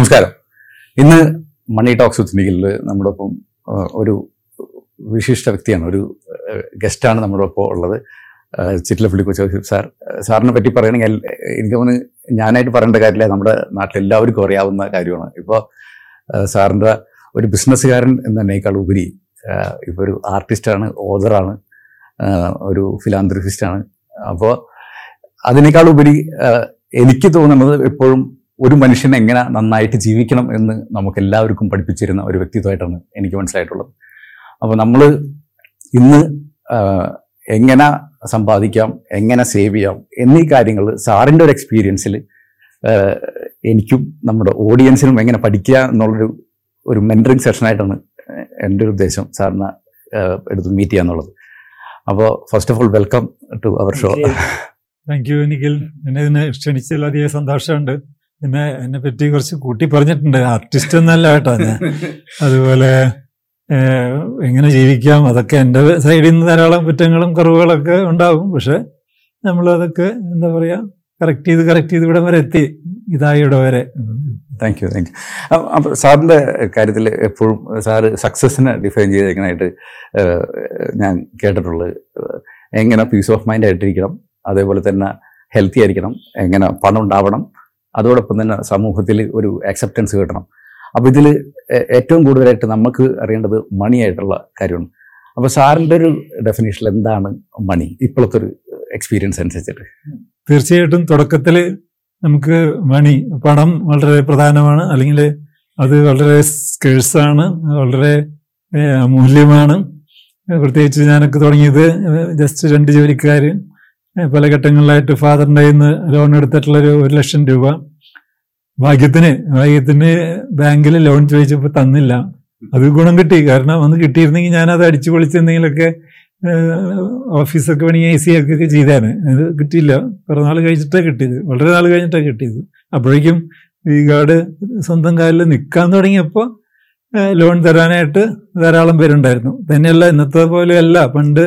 നമസ്കാരം. ഇന്ന് മണി talks with നിഖിലിൽ നമ്മുടെ ഒപ്പം ഒരു വിശിഷ്ട വ്യക്തിയാണ് ഒരു ഗസ്റ്റാണ് നമ്മുടെ ഒപ്പം ഉള്ളത് ചിറ്റിലപ്പള്ളി കൊച്ചു സാർ. സാറിനെ പറ്റി പറയുകയാണെങ്കിൽ എനിക്ക് തോന്നുന്നു ഞാനായിട്ട് പറയേണ്ട കാര്യമില്ല. നമ്മുടെ നാട്ടിൽ എല്ലാവർക്കും അറിയാവുന്ന കാര്യമാണ്. ഇപ്പോൾ സാറിന്റെ ഒരു ബിസിനസ്സുകാരൻ എന്നതിനേക്കാൾ ഉപരി ഇപ്പോൾ ഒരു ആർട്ടിസ്റ്റാണ് ഓതറാണ് ഒരു ഫിലാന്ത്രിസ്റ്റാണ് അപ്പോൾ അതിനേക്കാൾ ഉപരി എനിക്ക് തോന്നുന്നത് എപ്പോഴും ഒരു മനുഷ്യൻ എങ്ങനെ നന്നായിട്ട് ജീവിക്കണം എന്ന് നമുക്ക് എല്ലാവർക്കും പഠിപ്പിച്ചിരുന്ന ഒരു വ്യക്തിത്വമായിട്ടാണ് എനിക്ക് മനസ്സിലായിട്ടുള്ളത്. അപ്പോൾ നമ്മൾ ഇന്ന് എങ്ങനെ സമ്പാദിക്കാം എങ്ങനെ സേവ് ചെയ്യാം എന്നീ കാര്യങ്ങൾ സാറിന്റെ ഒരു എക്സ്പീരിയൻസിൽ എനിക്കും നമ്മുടെ ഓഡിയൻസിനും എങ്ങനെ പഠിക്കുക എന്നുള്ളൊരു ഒരു മെന്ററിങ് സെഷനായിട്ടാണ് എന്റെ ഒരു ഉദ്ദേശം സാറിനെ എടുത്ത് മീറ്റ് ചെയ്യാന്നുള്ളത് അപ്പോൾ first of all welcome to our show thank you Nikhil എന്നെ ഇതിനെ ക്ഷണിച്ചതിൽ അധികം സന്തോഷമുണ്ട്. പിന്നെ എന്നെ പറ്റി കുറച്ച് കൂട്ടി പറഞ്ഞിട്ടുണ്ട്. ആർട്ടിസ്റ്റ് എന്നല്ല കേട്ടോ ഞാൻ. അതുപോലെ എങ്ങനെ ജീവിക്കാം അതൊക്കെ എന്റെ സൈഡിൽ നിന്ന് ധാരാളം കുറ്റങ്ങളും കുറവുകളൊക്കെ ഉണ്ടാവും. പക്ഷെ നമ്മളതൊക്കെ എന്താ പറയുക കറക്റ്റ് ചെയ്ത് കറക്റ്റ് ചെയ്ത് ഇവിടെ വരെ എത്തി. ഇതായി ഇവിടെ വരെ. താങ്ക് യു താങ്ക് യു അപ്പോൾ സാറിന്റെ കാര്യത്തിൽ എപ്പോഴും സാറ് സക്സസ്സിനെ ഡിഫൈൻ ചെയ്തേക്കാനായിട്ട് ഞാൻ കേട്ടിട്ടുള്ളത് എങ്ങനെ പീസ് ഓഫ് മൈൻഡ് ആയിട്ടിരിക്കണം അതേപോലെ തന്നെ ഹെൽത്തി ആയിരിക്കണം എങ്ങനെ പണം ഉണ്ടാവണം അതോടൊപ്പം തന്നെ സമൂഹത്തിൽ ഒരു അക്സെപ്റ്റൻസ് കിട്ടണം. അപ്പോൾ ഇതിൽ ഏറ്റവും കൂടുതലായിട്ട് നമുക്ക് അറിയേണ്ടത് മണി ആയിട്ടുള്ള കാര്യമാണ്. അപ്പോൾ സാറിന്റെ ഒരു ഡെഫിനേഷനിൽ എന്താണ് മണി ഇപ്പോഴത്തെ ഒരു എക്സ്പീരിയൻസ് അനുസരിച്ചിട്ട്. തീർച്ചയായിട്ടും തുടക്കത്തിൽ നമുക്ക് മണി പണം വളരെ പ്രധാനമാണ്. അല്ലെങ്കിൽ അത് വളരെ സ്കേഴ്സാണ് വളരെ മൂല്യമാണ് അമൂല്യമാണ്. പ്രത്യേകിച്ച് ഞാനൊക്കെ തുടങ്ങിയത് ജസ്റ്റ് രണ്ട് ജോലിക്കാർ പല ഘട്ടങ്ങളിലായിട്ട് ഫാദറിന്റെ നിന്ന് ലോൺ എടുത്തിട്ടുള്ളൊരു ഒരു ലക്ഷം രൂപ. ഭാഗ്യത്തിന് ഭാഗ്യത്തിന് ബാങ്കിൽ ലോൺ ചോദിച്ചപ്പോൾ തന്നില്ല. അത് ഗുണം കിട്ടി. കാരണം അന്ന് കിട്ടിയിരുന്നെങ്കിൽ ഞാനത് അടിച്ചു പൊളിച്ച് എന്തെങ്കിലുമൊക്കെ ഏഹ്, ഓഫീസൊക്കെ പണി എ സി ഒക്കെ ചെയ്തേനെ. അത് കിട്ടിയില്ല. കുറേ നാൾ കഴിച്ചിട്ടാണ് കിട്ടിയത്. വളരെ നാൾ കഴിഞ്ഞിട്ടാണ് കിട്ടിയത്. അപ്പോഴേക്കും ഈ ഗാർഡ് സ്വന്തം കാലിൽ നിൽക്കാൻ തുടങ്ങിയപ്പോൾ ലോൺ തരാനായിട്ട് ധാരാളം പേരുണ്ടായിരുന്നു. തന്നെയല്ല ഇന്നത്തെ പോലെയല്ല. പണ്ട്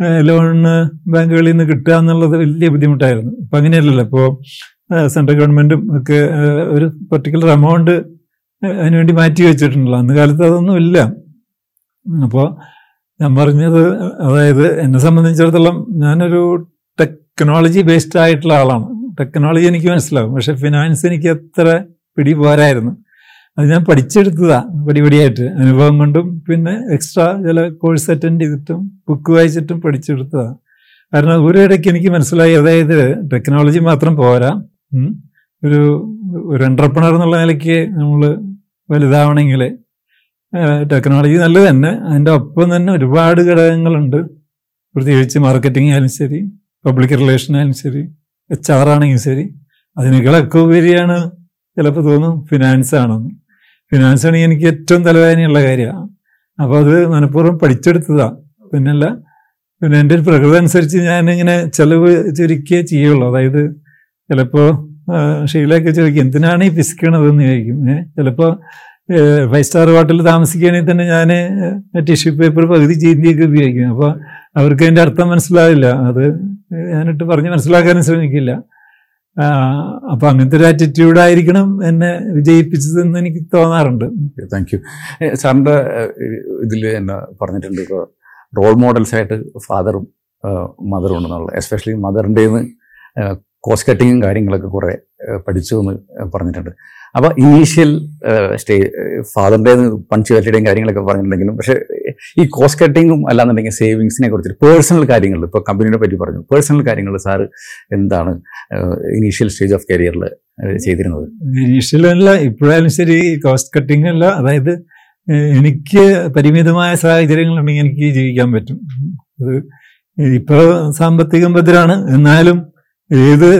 ലോൺ ബാങ്കുകളിൽ നിന്ന് കിട്ടുക എന്നുള്ളത് വലിയ ബുദ്ധിമുട്ടായിരുന്നു. ഇപ്പം അങ്ങനെയല്ലല്ലോ. ഇപ്പോൾ സെൻട്രൽ ഗവൺമെന്റും ഒക്കെ ഒരു പെർട്ടിക്കുലർ എമൗണ്ട് അതിനുവേണ്ടി മാറ്റി വെച്ചിട്ടുണ്ടല്ലോ. അന്ന് കാലത്ത് അതൊന്നും ഇല്ല. അപ്പോൾ ഞാൻ പറഞ്ഞത് അതായത് എന്നെ സംബന്ധിച്ചിടത്തോളം ഞാനൊരു ടെക്നോളജി ബേസ്ഡ് ആയിട്ടുള്ള ആളാണ്. ടെക്നോളജി എനിക്ക് മനസ്സിലാവും. പക്ഷെ ഫിനാൻസ് എനിക്ക് അത്ര പിടി പോരായിരുന്നു അത് ഞാൻ പഠിച്ചെടുത്തതാ പടിപടിയായിട്ട്. അനുഭവം കൊണ്ടും പിന്നെ എക്സ്ട്രാ ചില കോഴ്സ് അറ്റൻഡ് ചെയ്തിട്ടും ബുക്ക് വായിച്ചിട്ടും പഠിച്ചെടുത്തതാ. കാരണം ഒരു ഇടയ്ക്ക് എനിക്ക് മനസ്സിലായി അതായത് ടെക്നോളജി മാത്രം പോരാ. ഒരു ഒരു എന്റർപ്രണർ എന്നുള്ള നിലയ്ക്ക് നമ്മൾ വലുതാവണമെങ്കിൽ ടെക്നോളജി നല്ലത് തന്നെ. അതിന്റെ ഒപ്പം തന്നെ ഒരുപാട് ഘടകങ്ങളുണ്ട്. പ്രത്യേകിച്ച് മാർക്കറ്റിംഗ് ആയാലും ശരി പബ്ലിക് റിലേഷൻ ആയാലും ശരി എച്ച് ആർ ആണെങ്കിലും ശരി. അതിനേക്കാളൊക്കെ ഉപരിയാണ് ചിലപ്പോൾ തോന്നും ഫിനാൻസ് ആണെന്ന്. ഫിനാൻസ് ആണ് എനിക്ക് ഏറ്റവും തലവേദനയുള്ള കാര്യമാണ്. അപ്പോൾ അത് മനഃപൂർവം പഠിച്ചെടുത്തതാണ് പിന്നല്ല പിന്നെ എന്റെ ഒരു പ്രകൃതി അനുസരിച്ച് ഞാനിങ്ങനെ ചിലവ് ചുരുക്കിയേ ചെയ്യുള്ളൂ. അതായത് ചിലപ്പോൾ ഷീലൊക്കെ ചോദിക്കും എന്തിനാണ് ഈ പിസിക്കണതെന്ന് ചോദിക്കും. ചിലപ്പോ ചിലപ്പോൾ ഫൈവ് സ്റ്റാർ ഹോട്ടലിൽ താമസിക്കുകയാണെങ്കിൽ തന്നെ ഞാൻ ടിഷ്യൂ പേപ്പർ പകുതി ചീന്തിയൊക്കെ ഉപയോഗിക്കും. അപ്പോൾ അവർക്ക് അതിന്റെ അർത്ഥം മനസ്സിലാവില്ല. അത് ഞാനിട്ട് പറഞ്ഞ് മനസ്സിലാക്കാനും ശ്രമിക്കില്ല. അപ്പോൾ അങ്ങനത്തെ ഒരു ആറ്റിറ്റ്യൂഡായിരിക്കണം എന്നെ വിജയിപ്പിച്ചതെന്ന് എനിക്ക് തോന്നാറുണ്ട്. താങ്ക് യു സാറിന്റെ ഇതിൽ എന്നെ പറഞ്ഞിട്ടുണ്ട് ഇപ്പോൾ റോൾ മോഡൽസ് ആയിട്ട് ഫാദറും മദറും ഉണ്ടെന്നുള്ളത് എസ്പെഷ്യലി മദറിന്റെ കോസ്റ്റ് കട്ടിങ്ങും കാര്യങ്ങളൊക്കെ കുറേ പഠിച്ചു എന്ന് പറഞ്ഞിട്ടുണ്ട്. അപ്പോൾ ഇനീഷ്യൽ സ്റ്റേ ഫാദറിന്റെ പഞ്ച്വാലിറ്റിയുടെയും കാര്യങ്ങളൊക്കെ പറഞ്ഞിട്ടുണ്ടെങ്കിലും പക്ഷേ ഈ കോസ്റ്റ് കട്ടിങ്ങും അല്ലാന്നുണ്ടെങ്കിൽ സേവിങ്സിനെ കുറിച്ചിട്ട് പേഴ്സണൽ കാര്യങ്ങൾ ഇപ്പോൾ കമ്പനിയെ പറ്റി പറഞ്ഞു. പേഴ്സണൽ കാര്യങ്ങൾ സാറ് എന്താണ് ഇനീഷ്യൽ സ്റ്റേജ് ഓഫ് കരിയറിൽ ചെയ്തിരുന്നത്? ഇനീഷ്യലല്ല ഇപ്പോഴായാലും ശരി കോസ്റ്റ് കട്ടിംഗ് അല്ല. അതായത് എനിക്ക് പരിമിതമായ സാഹചര്യങ്ങളുണ്ടെങ്കിൽ എനിക്ക് ജീവിക്കാൻ പറ്റും. അത് ഇപ്പോൾ സാമ്പത്തികം ഭദ്രമാണ് എന്നാലും ഏത്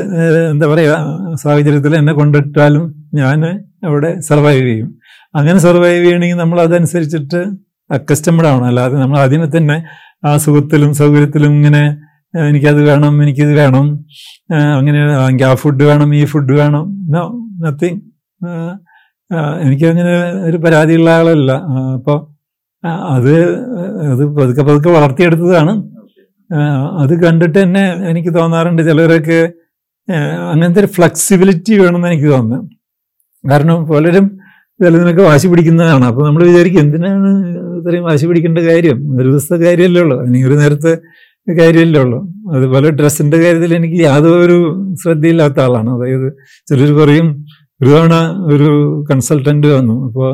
എന്താ പറയുക സാഹചര്യത്തിൽ എന്നെ കൊണ്ടിട്ടാലും ഞാൻ അവിടെ സർവൈവ് ചെയ്യും. അങ്ങനെ സർവൈവ് ചെയ്യണമെങ്കിൽ നമ്മൾ അതനുസരിച്ചിട്ട് അക്കസ്റ്റമഡ് ആവണം അല്ലാതെ നമ്മൾ അതിനെ തന്നെ ആ സുഖത്തിലും സൗകര്യത്തിലും ഇങ്ങനെ എനിക്കത് വേണം എനിക്കിത് വേണം അങ്ങനെ എനിക്ക് ആ ഫുഡ് വേണം ഈ ഫുഡ് വേണം. നോ നത്തിങ് എനിക്കങ്ങനെ ഒരു പരാതിയുള്ള ആളല്ല. അപ്പോൾ അത് അത് പതുക്കെ പതുക്കെ വളർത്തിയെടുത്തതാണ്. അത് കണ്ടിട്ട് തന്നെ എനിക്ക് തോന്നാറുണ്ട് ചിലരൊക്കെ അങ്ങനത്തെ ഒരു ഫ്ലെക്സിബിലിറ്റി വേണമെന്ന് എനിക്ക് തോന്നുന്നു. കാരണം പലരും ചിലതിനൊക്കെ വാശി പിടിക്കുന്നതാണ്. അപ്പോൾ നമ്മൾ വിചാരിക്കും എന്തിനാണ് ഇത്രയും വാശി പിടിക്കേണ്ട കാര്യം? ഒരു ദിവസത്തെ കാര്യമല്ലേ ഉള്ളൂ. അല്ലെങ്കിൽ ഒരു നേരത്തെ കാര്യമല്ലേ ഉള്ളൂ. അതുപോലെ ഡ്രസ്സിന്റെ കാര്യത്തിൽ എനിക്ക് യാതൊരു ശ്രദ്ധയില്ലാത്ത ആളാണ്. അതായത് ചിലർ പറയും ഒരു തവണ ഒരു കൺസൾട്ടന്റ് വന്നു. അപ്പോൾ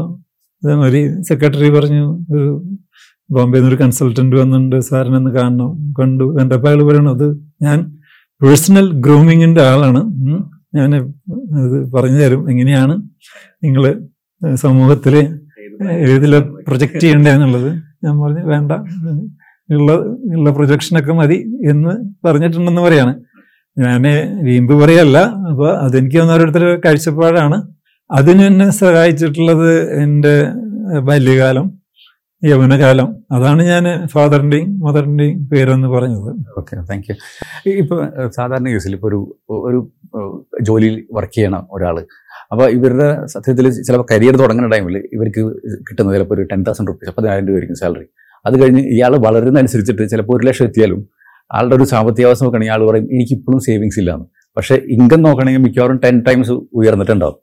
അതേമാതിരി സെക്രട്ടറി പറഞ്ഞു ഒരു ബോംബെയിൽ നിന്ന് ഒരു കൺസൾട്ടന്റ് വന്നിട്ടുണ്ട് സാറിനൊന്ന് കാണണം കണ്ടു. കണ്ടപ്പോൾ അയാൾ പറയണത് ഞാൻ പേഴ്സണൽ ഗ്രൂമിങ്ങിന്റെ ആളാണ്. ഞാൻ പറഞ്ഞു തരും. എങ്ങനെയാണ് നിങ്ങൾ സമൂഹത്തിൽ ഏതിലെ പ്രൊജക്റ്റ് ചെയ്യേണ്ടതെന്നുള്ളത് ഞാൻ പറഞ്ഞു വേണ്ട. ഉള്ള ഉള്ള പ്രൊജക്ഷനൊക്കെ മതി എന്ന് പറഞ്ഞിട്ടുണ്ടെന്ന് പറയാണ്. ഞാൻ വീമ്പ് പറയല്ല. അപ്പോൾ അതെനിക്ക് വന്ന ഓരോരുത്തരുടെ കാഴ്ചപ്പാടാണ്. അതിന് എന്നെ സഹായിച്ചിട്ടുള്ളത് എന്റെ ബാല്യകാലം. യൗവനകാലം. അതാണ് ഞാൻ ഫാദറിന്റെയും മദറിന്റെയും പേരെന്ന് പറഞ്ഞത്. ഓക്കെ താങ്ക് യു ഇപ്പോൾ സാധാരണ കേസിൽ ഇപ്പോൾ ഒരു ഒരു ജോലിയിൽ വർക്ക് ചെയ്യണം ഒരാൾ അപ്പോൾ ഇവരുടെ സത്യത്തിൽ ചിലപ്പോൾ കരിയർ തുടങ്ങുന്ന ടൈമിൽ ഇവർക്ക് കിട്ടുന്നത് ചിലപ്പോൾ ഒരു ടെൻ തൗസൻഡ് റുപ്പീസ് പതിനായിരം രൂപ ആയിരിക്കും സാലറി അത് കഴിഞ്ഞ് ഇയാൾ വളരുന്നതനുസരിച്ചിട്ട് ചിലപ്പോൾ ഒരു ലക്ഷം എത്തിയാലും ആളുടെ ഒരു സാമ്പത്തിക അവസ്ഥ നോക്കുകയാണെങ്കിൽ ആൾ പറയും എനിക്ക് ഇപ്പോഴും സേവിങ്സ് ഇല്ലാന്ന്. പക്ഷേ ഇൻകം നോക്കണമെങ്കിൽ മിക്കവാറും ടെൻ ടൈംസ് ഉയർന്നിട്ടുണ്ടാവും.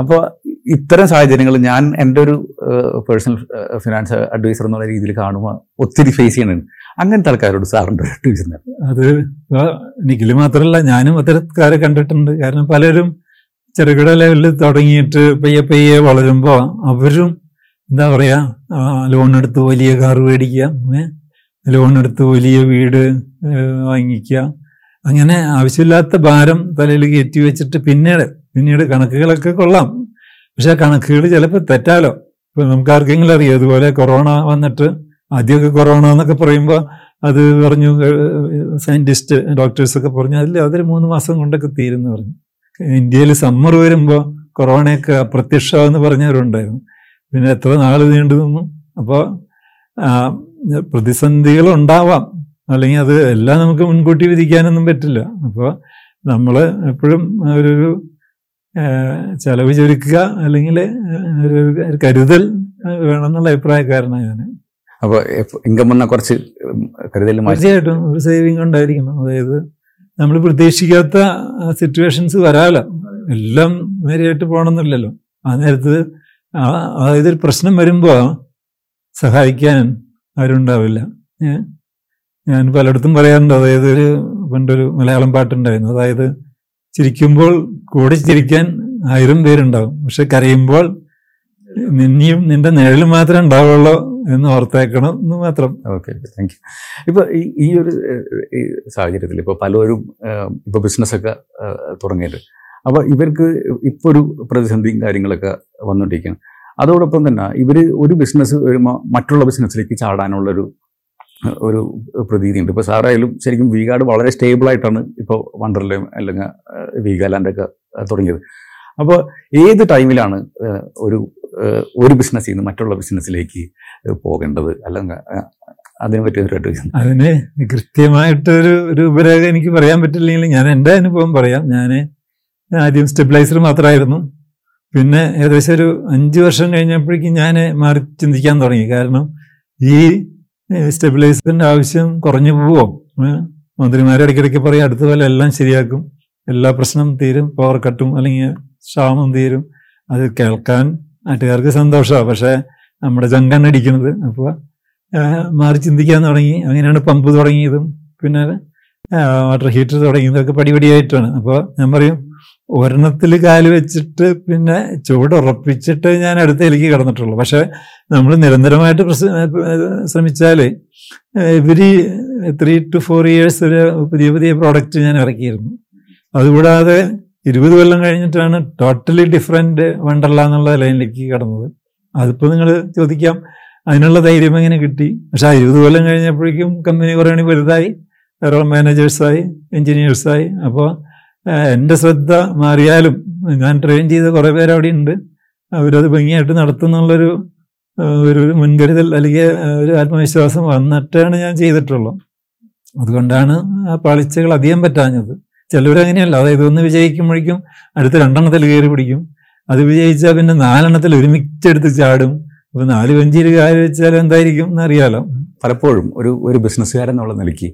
അപ്പോൾ ഇത്തരം സാഹചര്യങ്ങൾ ഞാൻ എന്റെ ഒരു പേഴ്സണൽ ഫിനാൻസ് അഡ്വൈസർ എന്നുള്ള രീതിയിൽ കാണുമ്പോൾ ഒത്തിരി ഫേസ് ചെയ്യുന്നുണ്ട്. അങ്ങനത്തെ ആൾക്കാരോട് സാറിന്റെ അഡ്വൈസ് എന്താണ് അത് നിഖിൽ മാത്രമല്ല ഞാനും അത്തരക്കാരെ കണ്ടിട്ടുണ്ട്. കാരണം പലരും ചെറുകിട ലെവലിൽ തുടങ്ങിയിട്ട് പയ്യെ പയ്യെ വളരുമ്പോൾ അവരും എന്താ പറയുക ലോൺ എടുത്ത് വലിയ കാർ മേടിക്കുക ലോൺ എടുത്ത് വലിയ വീട് വാങ്ങിക്കുക. അങ്ങനെ ആവശ്യമില്ലാത്ത ഭാരം തലയിൽ കയറ്റി വെച്ചിട്ട് പിന്നീട് പിന്നീട് കണക്കുകളൊക്കെ കൊള്ളാം. പക്ഷെ കണക്കുകൾ ചിലപ്പോൾ തെറ്റാലോ? ഇപ്പൊ നമുക്ക് ആർക്കെങ്കിലും അറിയാം അതുപോലെ കൊറോണ വന്നിട്ട് ആദ്യമൊക്കെ കൊറോണ എന്നൊക്കെ പറയുമ്പോൾ അത് പറഞ്ഞു സയന്റിസ്റ്റ് ഡോക്ടേഴ്സ് ഒക്കെ പറഞ്ഞു അതിൽ അതൊരു മൂന്ന് മാസം കൊണ്ടൊക്കെ തീരുന്നു പറഞ്ഞു. ഇന്ത്യയിൽ സമ്മർ വരുമ്പോൾ കൊറോണയൊക്കെ അപ്രത്യക്ഷമെന്ന് പറഞ്ഞവരുണ്ടായിരുന്നു. പിന്നെ എത്ര നാൾ നീണ്ടു നിന്നു. അപ്പോൾ പ്രതിസന്ധികൾ ഉണ്ടാവാം. അല്ലെങ്കിൽ അത് എല്ലാം നമുക്ക് മുൻകൂട്ടി വിധിക്കാനൊന്നും പറ്റില്ല. അപ്പോൾ നമ്മൾ എപ്പോഴും ഒരു ചെലവ് ചുരുക്കുക അല്ലെങ്കിൽ ഒരു വേണം എന്നുള്ള വേണമെന്നുള്ള അഭിപ്രായക്കാരനാണ് ഞാൻ അപ്പോൾ ഇൻകം വന്ന കുറച്ച് കരുതൽ തീർച്ചയായിട്ടും ഒരു സേവിങ് ഉണ്ടായിരിക്കണം. അതായത് നമ്മൾ പ്രതീക്ഷിക്കാത്ത സിറ്റുവേഷൻസ് വരാലോ. എല്ലാം നേരെയായിട്ട് പോകണമെന്നില്ലല്ലോ ആ നേരത്ത് അതായത് ഒരു പ്രശ്നം വരുമ്പോൾ സഹായിക്കാൻ ആരുണ്ടാവില്ല. ഞാൻ പലയിടത്തും പറയാറുണ്ട്. അതായത് ഒരു പണ്ടൊരു മലയാളം പാട്ടുണ്ടായിരുന്നു. അതായത് ചിരിക്കുമ്പോൾ കൂടെ ചിരിക്കാൻ ആയിരം പേരുണ്ടാവും. പക്ഷെ കരയുമ്പോൾ നിന്നെയും നിന്റെ നിഴൽ മാത്രമേ ഉണ്ടാവുള്ളൂ എന്ന് ഓർത്തേക്കണം എന്ന് മാത്രം. ഓക്കെ താങ്ക് യു ഇപ്പോൾ ഈ ഒരു സാഹചര്യത്തിൽ ഇപ്പോൾ പലരും ഇപ്പോൾ ബിസിനസ്സൊക്കെ തുടങ്ങിയിട്ട് അപ്പോൾ ഇവർക്ക് ഇപ്പോൾ ഒരു പ്രതിസന്ധിയും കാര്യങ്ങളൊക്കെ വന്നുകൊണ്ടിരിക്കുകയാണ് അതോടൊപ്പം തന്നെ ഇവർ ഒരു ബിസിനസ് വരുമ്പോൾ മറ്റുള്ള ബിസിനസ്സിലേക്ക് ചാടാനുള്ളൊരു ഒരു പ്രതീതിയുണ്ട്. ഇപ്പോൾ സാറായാലും ശരിക്കും വീഗാർഡ് വളരെ സ്റ്റേബിളായിട്ടാണ് ഇപ്പോൾ വണ്ടർലയും അല്ലെങ്കിൽ വീഗാലാൻഡൊക്കെ തുടങ്ങിയത്. അപ്പോൾ ഏത് ടൈമിലാണ് ഒരു ഒരു ബിസിനസ്സിൽ നിന്ന് മറ്റുള്ള ബിസിനസ്സിലേക്ക് പോകേണ്ടത്? അല്ലെങ്കിൽ അതിനെ പറ്റി അതിന് കൃത്യമായിട്ടൊരു രൂപരേഖ എനിക്ക് പറയാൻ പറ്റില്ലെങ്കിൽ ഞാൻ എന്റെ അനുഭവം പറയാം. ഞാൻ ആദ്യം സ്റ്റെബിലൈസർ മാത്രമായിരുന്നു. പിന്നെ ഏകദേശം ഒരു അഞ്ച് വർഷം കഴിഞ്ഞപ്പോഴേക്കും ഞാൻ മാറി ചിന്തിക്കാൻ തുടങ്ങി. കാരണം ഈ സ്റ്റെബിലൈസറിന്റെ ആവശ്യം കുറഞ്ഞു പോവോ? മന്ത്രിമാരെ ഇടയ്ക്കിടയ്ക്ക് പറയും അടുത്ത പോലെ എല്ലാം ശരിയാക്കും. എല്ലാ പ്രശ്നം തീരും പവർ കട്ടും അല്ലെങ്കിൽ ക്ഷാമം തീരും. അത് കേൾക്കാൻ നാട്ടുകാർക്ക് സന്തോഷമാണ് പക്ഷേ നമ്മുടെ ചങ്കാണ് അടിക്കുന്നത്. അപ്പോൾ മാറി ചിന്തിക്കാൻ തുടങ്ങി. അങ്ങനെയാണ് പമ്പ് തുടങ്ങിയതും. പിന്നെ വാട്ടർ ഹീറ്റർ തുടങ്ങിയതൊക്കെ പടിപടിയായിട്ടാണ്. അപ്പോൾ ഞാൻ പറയും ഒരെണ്ണത്തിൽ കാൽ വെച്ചിട്ട് പിന്നെ ചുവട് ഉറപ്പിച്ചിട്ട് ഞാൻ അടുത്തേക്ക് കടന്നിട്ടുള്ളൂ. പക്ഷെ നമ്മൾ നിരന്തരമായിട്ട് ശ്രമിച്ചാൽ every three two four years ഒരു പുതിയ പുതിയ പ്രോഡക്റ്റ് ഞാൻ ഇറക്കിയിരുന്നു. അതുകൂടാതെ ഇരുപത് കൊല്ലം കഴിഞ്ഞിട്ടാണ് ടോട്ടലി ഡിഫറെന്റ് വണ്ടർല എന്നുള്ള ലൈനിലേക്ക് കടന്നത്. അതിപ്പോൾ നിങ്ങൾ ചോദിക്കാം അതിനുള്ള ധൈര്യം എങ്ങനെ കിട്ടി? പക്ഷെ ആ ഇരുപത് കൊല്ലം കഴിഞ്ഞപ്പോഴേക്കും കമ്പനി കുറേ വലുതായി. ധാരാളം മാനേജേഴ്സായി എൻജിനീയേഴ്സായി അപ്പോൾ എന്റെ ശ്രദ്ധ മാറിയാലും ഞാൻ ട്രെയിൻ ചെയ്ത കുറേ പേര് അവിടെ ഉണ്ട് അവരത് ഭംഗിയായിട്ട് നടത്തുന്നുള്ളൊരു ഒരു മുൻകരുതൽ അല്ലെങ്കിൽ ഒരു ആത്മവിശ്വാസം വന്നിട്ടാണ് ഞാൻ ചെയ്തിട്ടുള്ളൂ. അതുകൊണ്ടാണ് ആ പാളിച്ചകൾ അധികം പറ്റാഞ്ഞത്. ചിലവരങ്ങനെയല്ല അതായത് ഒന്ന് വിജയിക്കുമ്പോഴേക്കും അടുത്ത രണ്ടെണ്ണത്തിൽ കയറി പിടിക്കും. അത് വിജയിച്ചാൽ പിന്നെ നാലെണ്ണത്തിൽ ഒരുമിച്ചെടുത്ത് ചാടും. അപ്പൊ നാല് കാൽ വെച്ചാൽ എന്തായിരിക്കും എന്നറിയാലോ. പലപ്പോഴും ഒരു ഒരു ബിസിനസ്സുകാരൻ എന്നുള്ള നിലയ്ക്ക്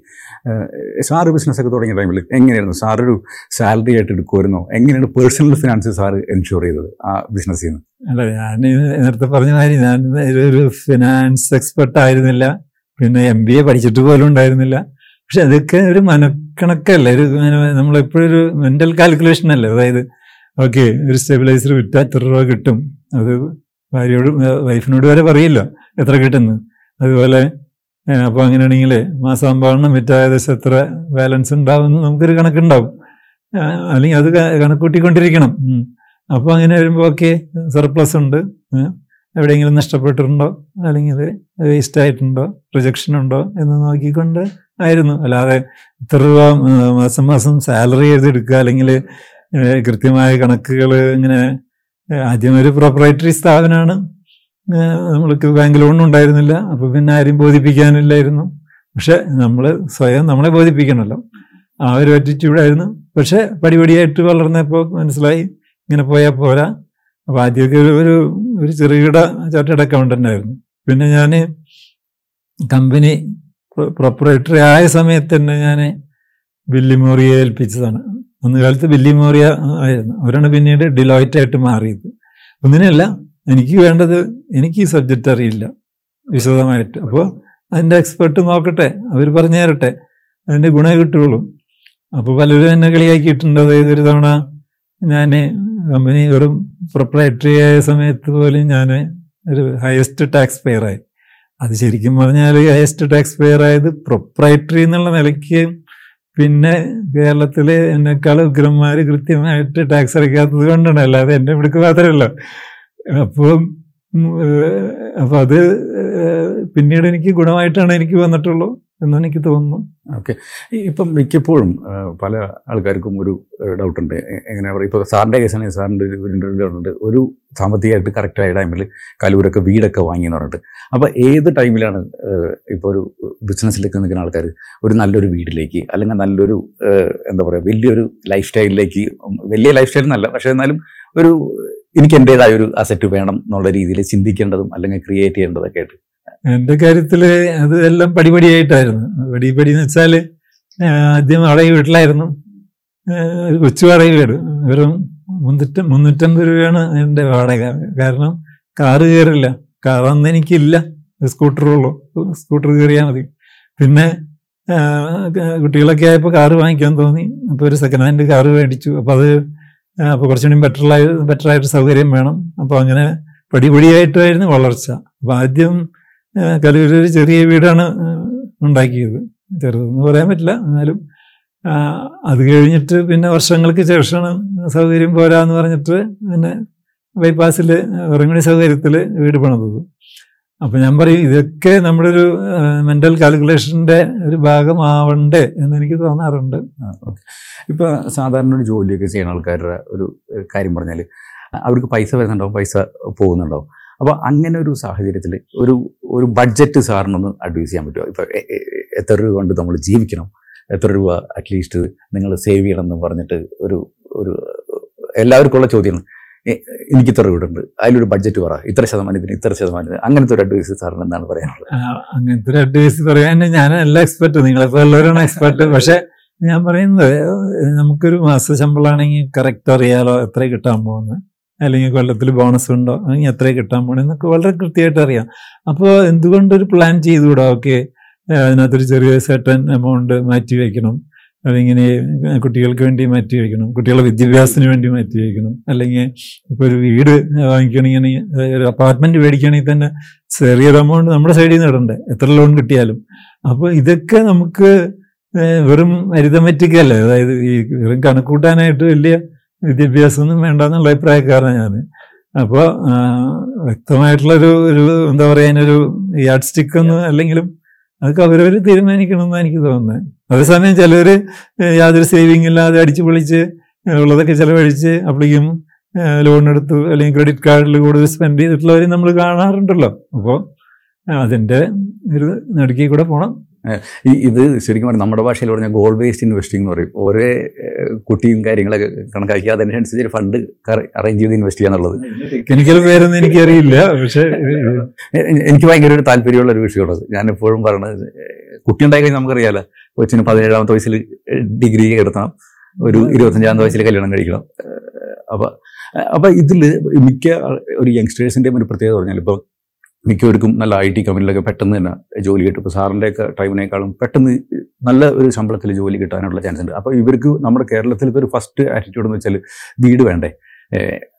സാർ സാറ് ബിസിനസ്സൊക്കെ തുടങ്ങിയ ടൈമിൽ എങ്ങനെയായിരുന്നു? സാറൊരു സാലറി ആയിട്ട് എടുക്കുമായിരുന്നോ? എങ്ങനെയാണ് പേഴ്സണൽ ഫിനാൻസ് സാറ് എൻഷുർ ചെയ്തത് ആ ബിസിനസ്സിൽ നിന്ന് അല്ല ഞാൻ നേരത്തെ പറഞ്ഞ മാതിരി ഞാൻ ഒരു ഫിനാൻസ് എക്സ്പെർട്ട് ആയിരുന്നില്ല. പിന്നെ എം ബി എ പഠിച്ചിട്ട് പോലും ഉണ്ടായിരുന്നില്ല. പക്ഷെ അതൊക്കെ ഒരു മനക്കണക്കല്ലേ. ഒരു നമ്മളെപ്പോഴും ഒരു മെന്റൽ കാൽക്കുലേഷൻ അല്ലേ? അതായത് ഓക്കെ ഒരു സ്റ്റെബിലൈസർ വിറ്റാൽ എത്ര രൂപ കിട്ടും? അത് ഭാര്യയോട് വൈഫിനോട് വരെ പറയില്ല എത്ര കിട്ടുന്നു. അതുപോലെ അപ്പോൾ അങ്ങനെയാണെങ്കിൽ മാസാമ്പാവണം വിറ്റ ഏകദേശം എത്ര ബാലൻസ് ഉണ്ടാവുമെന്ന് നമുക്കൊരു കണക്കുണ്ടാവും. അല്ലെങ്കിൽ അത് കണക്കൂട്ടിക്കൊണ്ടിരിക്കണം. അപ്പോൾ അങ്ങനെ വരുമ്പോൾ ഓക്കെ സർപ്ലസ് ഉണ്ട്. എവിടെയെങ്കിലും നഷ്ടപ്പെട്ടിട്ടുണ്ടോ? അല്ലെങ്കിൽ വേസ്റ്റ് ആയിട്ടുണ്ടോ? റിജക്ഷൻ ഉണ്ടോ? എന്ന് നോക്കിക്കൊണ്ട് ആയിരുന്നു. അല്ലാതെ ഇത്ര രൂപ മാസം മാസം സാലറി എഴുതി എടുക്കുക അല്ലെങ്കിൽ കൃത്യമായ കണക്കുകൾ ഇങ്ങനെ ആദ്യം ഒരു പ്രൊപ്പറേറ്ററി സ്ഥാപനമാണ് നമ്മൾക്ക് ബാങ്ക് ലോണും ഉണ്ടായിരുന്നില്ല. അപ്പോൾ പിന്നെ ആരും ബോധിപ്പിക്കാനില്ലായിരുന്നു. പക്ഷെ നമ്മൾ സ്വയം നമ്മളെ ബോധിപ്പിക്കണമല്ലോ. ആ ഒരു ആറ്റിറ്റ്യൂഡായിരുന്നു പക്ഷെ പടിപടിയായിട്ട് വളർന്നപ്പോൾ മനസ്സിലായി. ഇങ്ങനെ പോയാൽ പോരാ. അപ്പോൾ ആദ്യമൊക്കെ ഒരു ഒരു ചെറുകിട ചാർട്ടേഡ് അക്കൗണ്ടന്റ് ആയിരുന്നു. പിന്നെ ഞാൻ കമ്പനി പ്രൊപ്പറേറ്ററി ആയ സമയത്ത് തന്നെ ഞാൻ ബില്ലിമോറിയെ ഏൽപ്പിച്ചതാണ്. അന്ന് കാലത്ത് ബില്ലിമോറിയ ആയിരുന്നു. അവരാണ് പിന്നീട് ഡിലോയിറ്റായിട്ട് മാറിയത്. ഒന്നിനല്ല എനിക്ക് വേണ്ടത് എനിക്ക് ഈ സബ്ജക്റ്റ് അറിയില്ല വിശദമായിട്ട്. അപ്പോൾ അതിന്റെ എക്സ്പെർട്ട് നോക്കട്ടെ അവർ പറഞ്ഞു തരട്ടെ അതിന്റെ ഗുണേ കിട്ടുള്ളൂ. അപ്പോൾ പലരും എന്നെ കളിയാക്കിയിട്ടുണ്ട്. അതായത് ഒരു തവണ ഞാൻ കമ്പനി വെറും പ്രൊപ്പറേറ്ററി ആയ സമയത്ത് പോലും ഞാൻ ഒരു ഹയസ്റ്റ് ടാക്സ് പെയർ ആയി. അത് ശരിക്കും പറഞ്ഞാൽ ഹയസ്റ്റ് ടാക്സ് പെയർ ആയത് പ്രൊപ്പറേറ്ററി എന്നുള്ള നിലയ്ക്ക് പിന്നെ കേരളത്തിൽ എന്നെക്കാൾ ഉഗ്രന്മാർ കൃത്യമായിട്ട് ടാക്സ് അടയ്ക്കാത്തത് കൊണ്ടാണ്. അല്ലാതെ എന്റെ ഇവിടേക്ക് മാത്രമല്ലോ. അപ്പം അപ്പം അത് പിന്നീട് എനിക്ക് ഗുണമായിട്ടാണ് എനിക്ക് വന്നിട്ടുള്ളൂ. എന്ന് എനിക്ക് തോന്നുന്നു. ഓക്കെ. ഇപ്പം മിക്കപ്പോഴും പല ആൾക്കാർക്കും ഒരു ഡൗട്ടുണ്ട്. എങ്ങനെ പറയുക ഇപ്പോൾ സാറിന്റെ കേസാണെങ്കിൽ സാറിന്റെ ഒരു ഉണ്ട് ഒരു സാമ്പത്തികമായിട്ട് കറക്റ്റായ ടൈമിൽ കലൂരൊക്കെ വീടൊക്കെ വാങ്ങി എന്ന് പറഞ്ഞിട്ട്. അപ്പോൾ ഏത് ടൈമിലാണ് ഇപ്പോൾ ഒരു ബിസിനസ്സിലേക്ക് നിൽക്കുന്ന ആൾക്കാർ ഒരു നല്ലൊരു വീട്ടിലേക്ക് അല്ലെങ്കിൽ നല്ലൊരു എന്താ പറയുക വലിയൊരു ലൈഫ് സ്റ്റൈലിലേക്ക് വലിയ ലൈഫ് സ്റ്റൈൽ പക്ഷേ എന്നാലും ഒരു എനിക്ക് എന്റേതായ ഒരു അസറ്റ് വേണം എന്നുള്ള രീതിയിൽ ചിന്തിക്കേണ്ടതും അല്ലെങ്കിൽ ക്രിയേറ്റ് ചെയ്യേണ്ടതൊക്കെ ആയിട്ട് എന്റെ കാര്യത്തിൽ അത് എല്ലാം പടിപടിയായിട്ടായിരുന്നു. പടിപടി എന്ന് വെച്ചാൽ ആദ്യം വാടക വീട്ടിലായിരുന്നു. കൊച്ചു വാടക വീട്. വെറും മുന്നൂറ്റ മുന്നൂറ്റമ്പത് രൂപയാണ് എന്റെ വാടക. കാരണം കാറ് കയറില്ല. കാറന്ന് എനിക്കില്ല. സ്കൂട്ടറുള്ളൂ. സ്കൂട്ടർ കയറിയാൽ മതി. പിന്നെ കുട്ടികളൊക്കെ ആയപ്പോൾ കാറ് വാങ്ങിക്കാൻ തോന്നി. അപ്പോൾ ഒരു സെക്കൻഡ് ഹാൻഡ് കാറ് മേടിച്ചു. അപ്പോൾ അത് അപ്പോൾ കുറച്ചുകൂടി ബെറ്ററായ ബെറ്ററായൊരു സൗകര്യം വേണം. അപ്പോൾ അങ്ങനെ പടിപടിയായിട്ടായിരുന്നു വളർച്ച. അപ്പോൾ ആദ്യം കലൂർ ഒരു ചെറിയ വീടാണ് ഉണ്ടാക്കിയത്. ചെറുതെന്ന് പറയാൻ പറ്റില്ല. എന്നാലും അത് കഴിഞ്ഞിട്ട് പിന്നെ വർഷങ്ങൾക്ക് ശേഷമാണ് സൗകര്യം പോരാന്ന് പറഞ്ഞിട്ട് പിന്നെ ബൈപ്പാസിൽ ഇറങ്ങണി സൗകര്യത്തിൽ വീട് പണിതത്. അപ്പം ഞാൻ പറയും ഇതൊക്കെ നമ്മുടെ ഒരു മെന്റൽ കാൽക്കുലേഷന്റെ ഒരു ഭാഗമാവണ്ടേ എന്ന് എനിക്ക് തോന്നാറുണ്ട്. ഇപ്പോൾ സാധാരണ ഒരു ജോലിയൊക്കെ ചെയ്യുന്ന ആൾക്കാരുടെ ഒരു കാര്യം പറഞ്ഞാൽ അവർക്ക് പൈസ വരുന്നുണ്ടാവും പൈസ പോകുന്നുണ്ടാവും. അപ്പോൾ അങ്ങനെ ഒരു സാഹചര്യത്തിൽ ഒരു ഒരു ബഡ്ജറ്റ് സാറിനൊന്ന് അഡ്വൈസ് ചെയ്യാൻ പറ്റുമോ? ഇപ്പോൾ എത്ര രൂപ കൊണ്ട് നമ്മൾ ജീവിക്കണം? എത്ര രൂപ അറ്റ്ലീസ്റ്റ് നിങ്ങൾ സേവ് ചെയ്യണം എന്ന് പറഞ്ഞിട്ട് ഒരു ഒരു എല്ലാവർക്കും ഉള്ള ചോദ്യമാണ് എനിക്ക് ഇത്ര വീടുണ്ട് അതിലൊരു ബഡ്ജറ്റ് പറ. ഇത്ര ശതമാനത്തിന് ഇത്ര ശതമാനത്തിന് അങ്ങനത്തെ ഒരു അഡ്വൈസ് സാറിന് എന്താണ് പറയാനുള്ളത്? അങ്ങനത്തെ ഒരു അഡ്വൈസ് പറയാൻ ഞാനല്ല എക്സ്പെർട്ട് നിങ്ങളെ ഉള്ളവരാണ് എക്സ്പെർട്ട് പക്ഷേ ഞാൻ പറയുന്നത് നമുക്കൊരു മാസ ശമ്പളമാണെങ്കിൽ കറക്റ്റ് അറിയാലോ എത്ര കിട്ടാൻ പോകുന്നത്. അല്ലെങ്കിൽ കൊല്ലത്തിൽ ബോണസ് ഉണ്ടോ? അല്ലെങ്കിൽ എത്ര കിട്ടാൻ പോകണം എന്നൊക്കെ വളരെ കൃത്യമായിട്ട് അറിയാം. അപ്പോൾ എന്തുകൊണ്ടൊരു പ്ലാൻ ചെയ്തുകൂടാ? ഓക്കെ. അതിനകത്തൊരു ചെറിയ സെർട്ടൻ എമൗണ്ട് മാറ്റി വയ്ക്കണം. അതിങ്ങനെ കുട്ടികൾക്ക് വേണ്ടി മാറ്റി വയ്ക്കണം. കുട്ടികളുടെ വിദ്യാഭ്യാസത്തിന് വേണ്ടി മാറ്റി വയ്ക്കണം. അല്ലെങ്കിൽ ഇപ്പോൾ ഒരു വീട് വാങ്ങിക്കണമെങ്കിൽ ഒരു അപ്പാർട്ട്മെന്റ് മേടിക്കുകയാണെങ്കിൽ തന്നെ ചെറിയൊരു എമൗണ്ട് നമ്മുടെ സൈഡിൽ നിന്ന് ഇടണ്ടേ. എത്ര ലോൺ കിട്ടിയാലും. അപ്പോൾ ഇതൊക്കെ നമുക്ക് വെറും അരിതമെറ്റിക്കല്ലേ? അതായത് ഈ വെറും കണക്കൂട്ടാനായിട്ട് വലിയ വിദ്യാഭ്യാസമൊന്നും വേണ്ടെന്നുള്ള അഭിപ്രായക്കാരനാണ് ഞാൻ അപ്പോൾ വ്യക്തമായിട്ടുള്ളൊരു ഒരു എന്താ പറയുക അതിനൊരു യാഡ് സ്റ്റിക്ക് ഒന്നും അല്ലെങ്കിലും അതൊക്കെ അവരവർ തീരുമാനിക്കണമെന്നാണ് എനിക്ക് തോന്നുന്നത്. അതേസമയം ചിലർ യാതൊരു സേവിങ് ഇല്ലാതെ അടിച്ചു പൊളിച്ച് ഉള്ളതൊക്കെ ചിലവഴിച്ച് അപ്പോഴേക്കും ലോൺ എടുത്തു അല്ലെങ്കിൽ ക്രെഡിറ്റ് കാർഡിൽ കൂടുതൽ സ്പെൻഡ് ചെയ്തിട്ടുള്ളവരെയും നമ്മൾ കാണാറുണ്ടല്ലോ. അപ്പോൾ അതിന്റെ ഒരു നടുക്കി കൂടെ പോകണം ഈ ഇത് ശരിക്കും പറഞ്ഞാൽ നമ്മുടെ ഭാഷയിൽ പറഞ്ഞാൽ ഗോൾ ബേസ്ഡ് ഇൻവെസ്റ്റിംഗ് എന്ന് പറയും. ഓരോ ഏഹ്, കുട്ടിയും കാര്യങ്ങളൊക്കെ കണക്കാക്കി അതിനനുസരിച്ച് ഫണ്ട് അറേഞ്ച് ചെയ്ത് ഇൻവെസ്റ്റ് ചെയ്യാന്നുള്ളത് എനിക്കൊരു പേരൊന്നും എനിക്കറിയില്ല പക്ഷേ എനിക്ക് ഭയങ്കര ഒരു താല്പര്യമുള്ള ഒരു വിഷയമുള്ളത് ഞാൻ എപ്പോഴും പറയുന്നത് കുട്ടി ഉണ്ടായി കഴിഞ്ഞാൽ നമുക്കറിയാലോ കൊച്ചിന് പതിനേഴാമത്തെ വയസ്സിൽ ഡിഗ്രി എടുക്കണം ഒരു ഇരുപത്തഞ്ചാമത്തെ വയസ്സിൽ കല്യാണം കഴിക്കണം. അപ്പം അപ്പൊ അപ്പൊ ഇതിൽ മിക്ക ഒരു യങ്സ്റ്റേഴ്സിന്റെയും ഒരു പ്രത്യേകത പറഞ്ഞാൽ ഇപ്പോൾ മിക്കവർക്കും നല്ല ഐ ടി കമ്പനിയിലൊക്കെ പെട്ടെന്ന് തന്നെ ജോലി കിട്ടും. ഇപ്പോൾ സാറിന്റെ ഒക്കെ ടൈമിനേക്കാളും പെട്ടെന്ന് നല്ല ഒരു ശമ്പളത്തിൽ ജോലി കിട്ടാനുള്ള ചാൻസ് ഉണ്ട്. അപ്പോൾ ഇവർക്ക് നമ്മുടെ കേരളത്തിലത്തെ ഒരു ഫസ്റ്റ് ആറ്റിറ്റ്യൂഡ് എന്ന് വെച്ചാൽ വീട് വേണ്ടേ?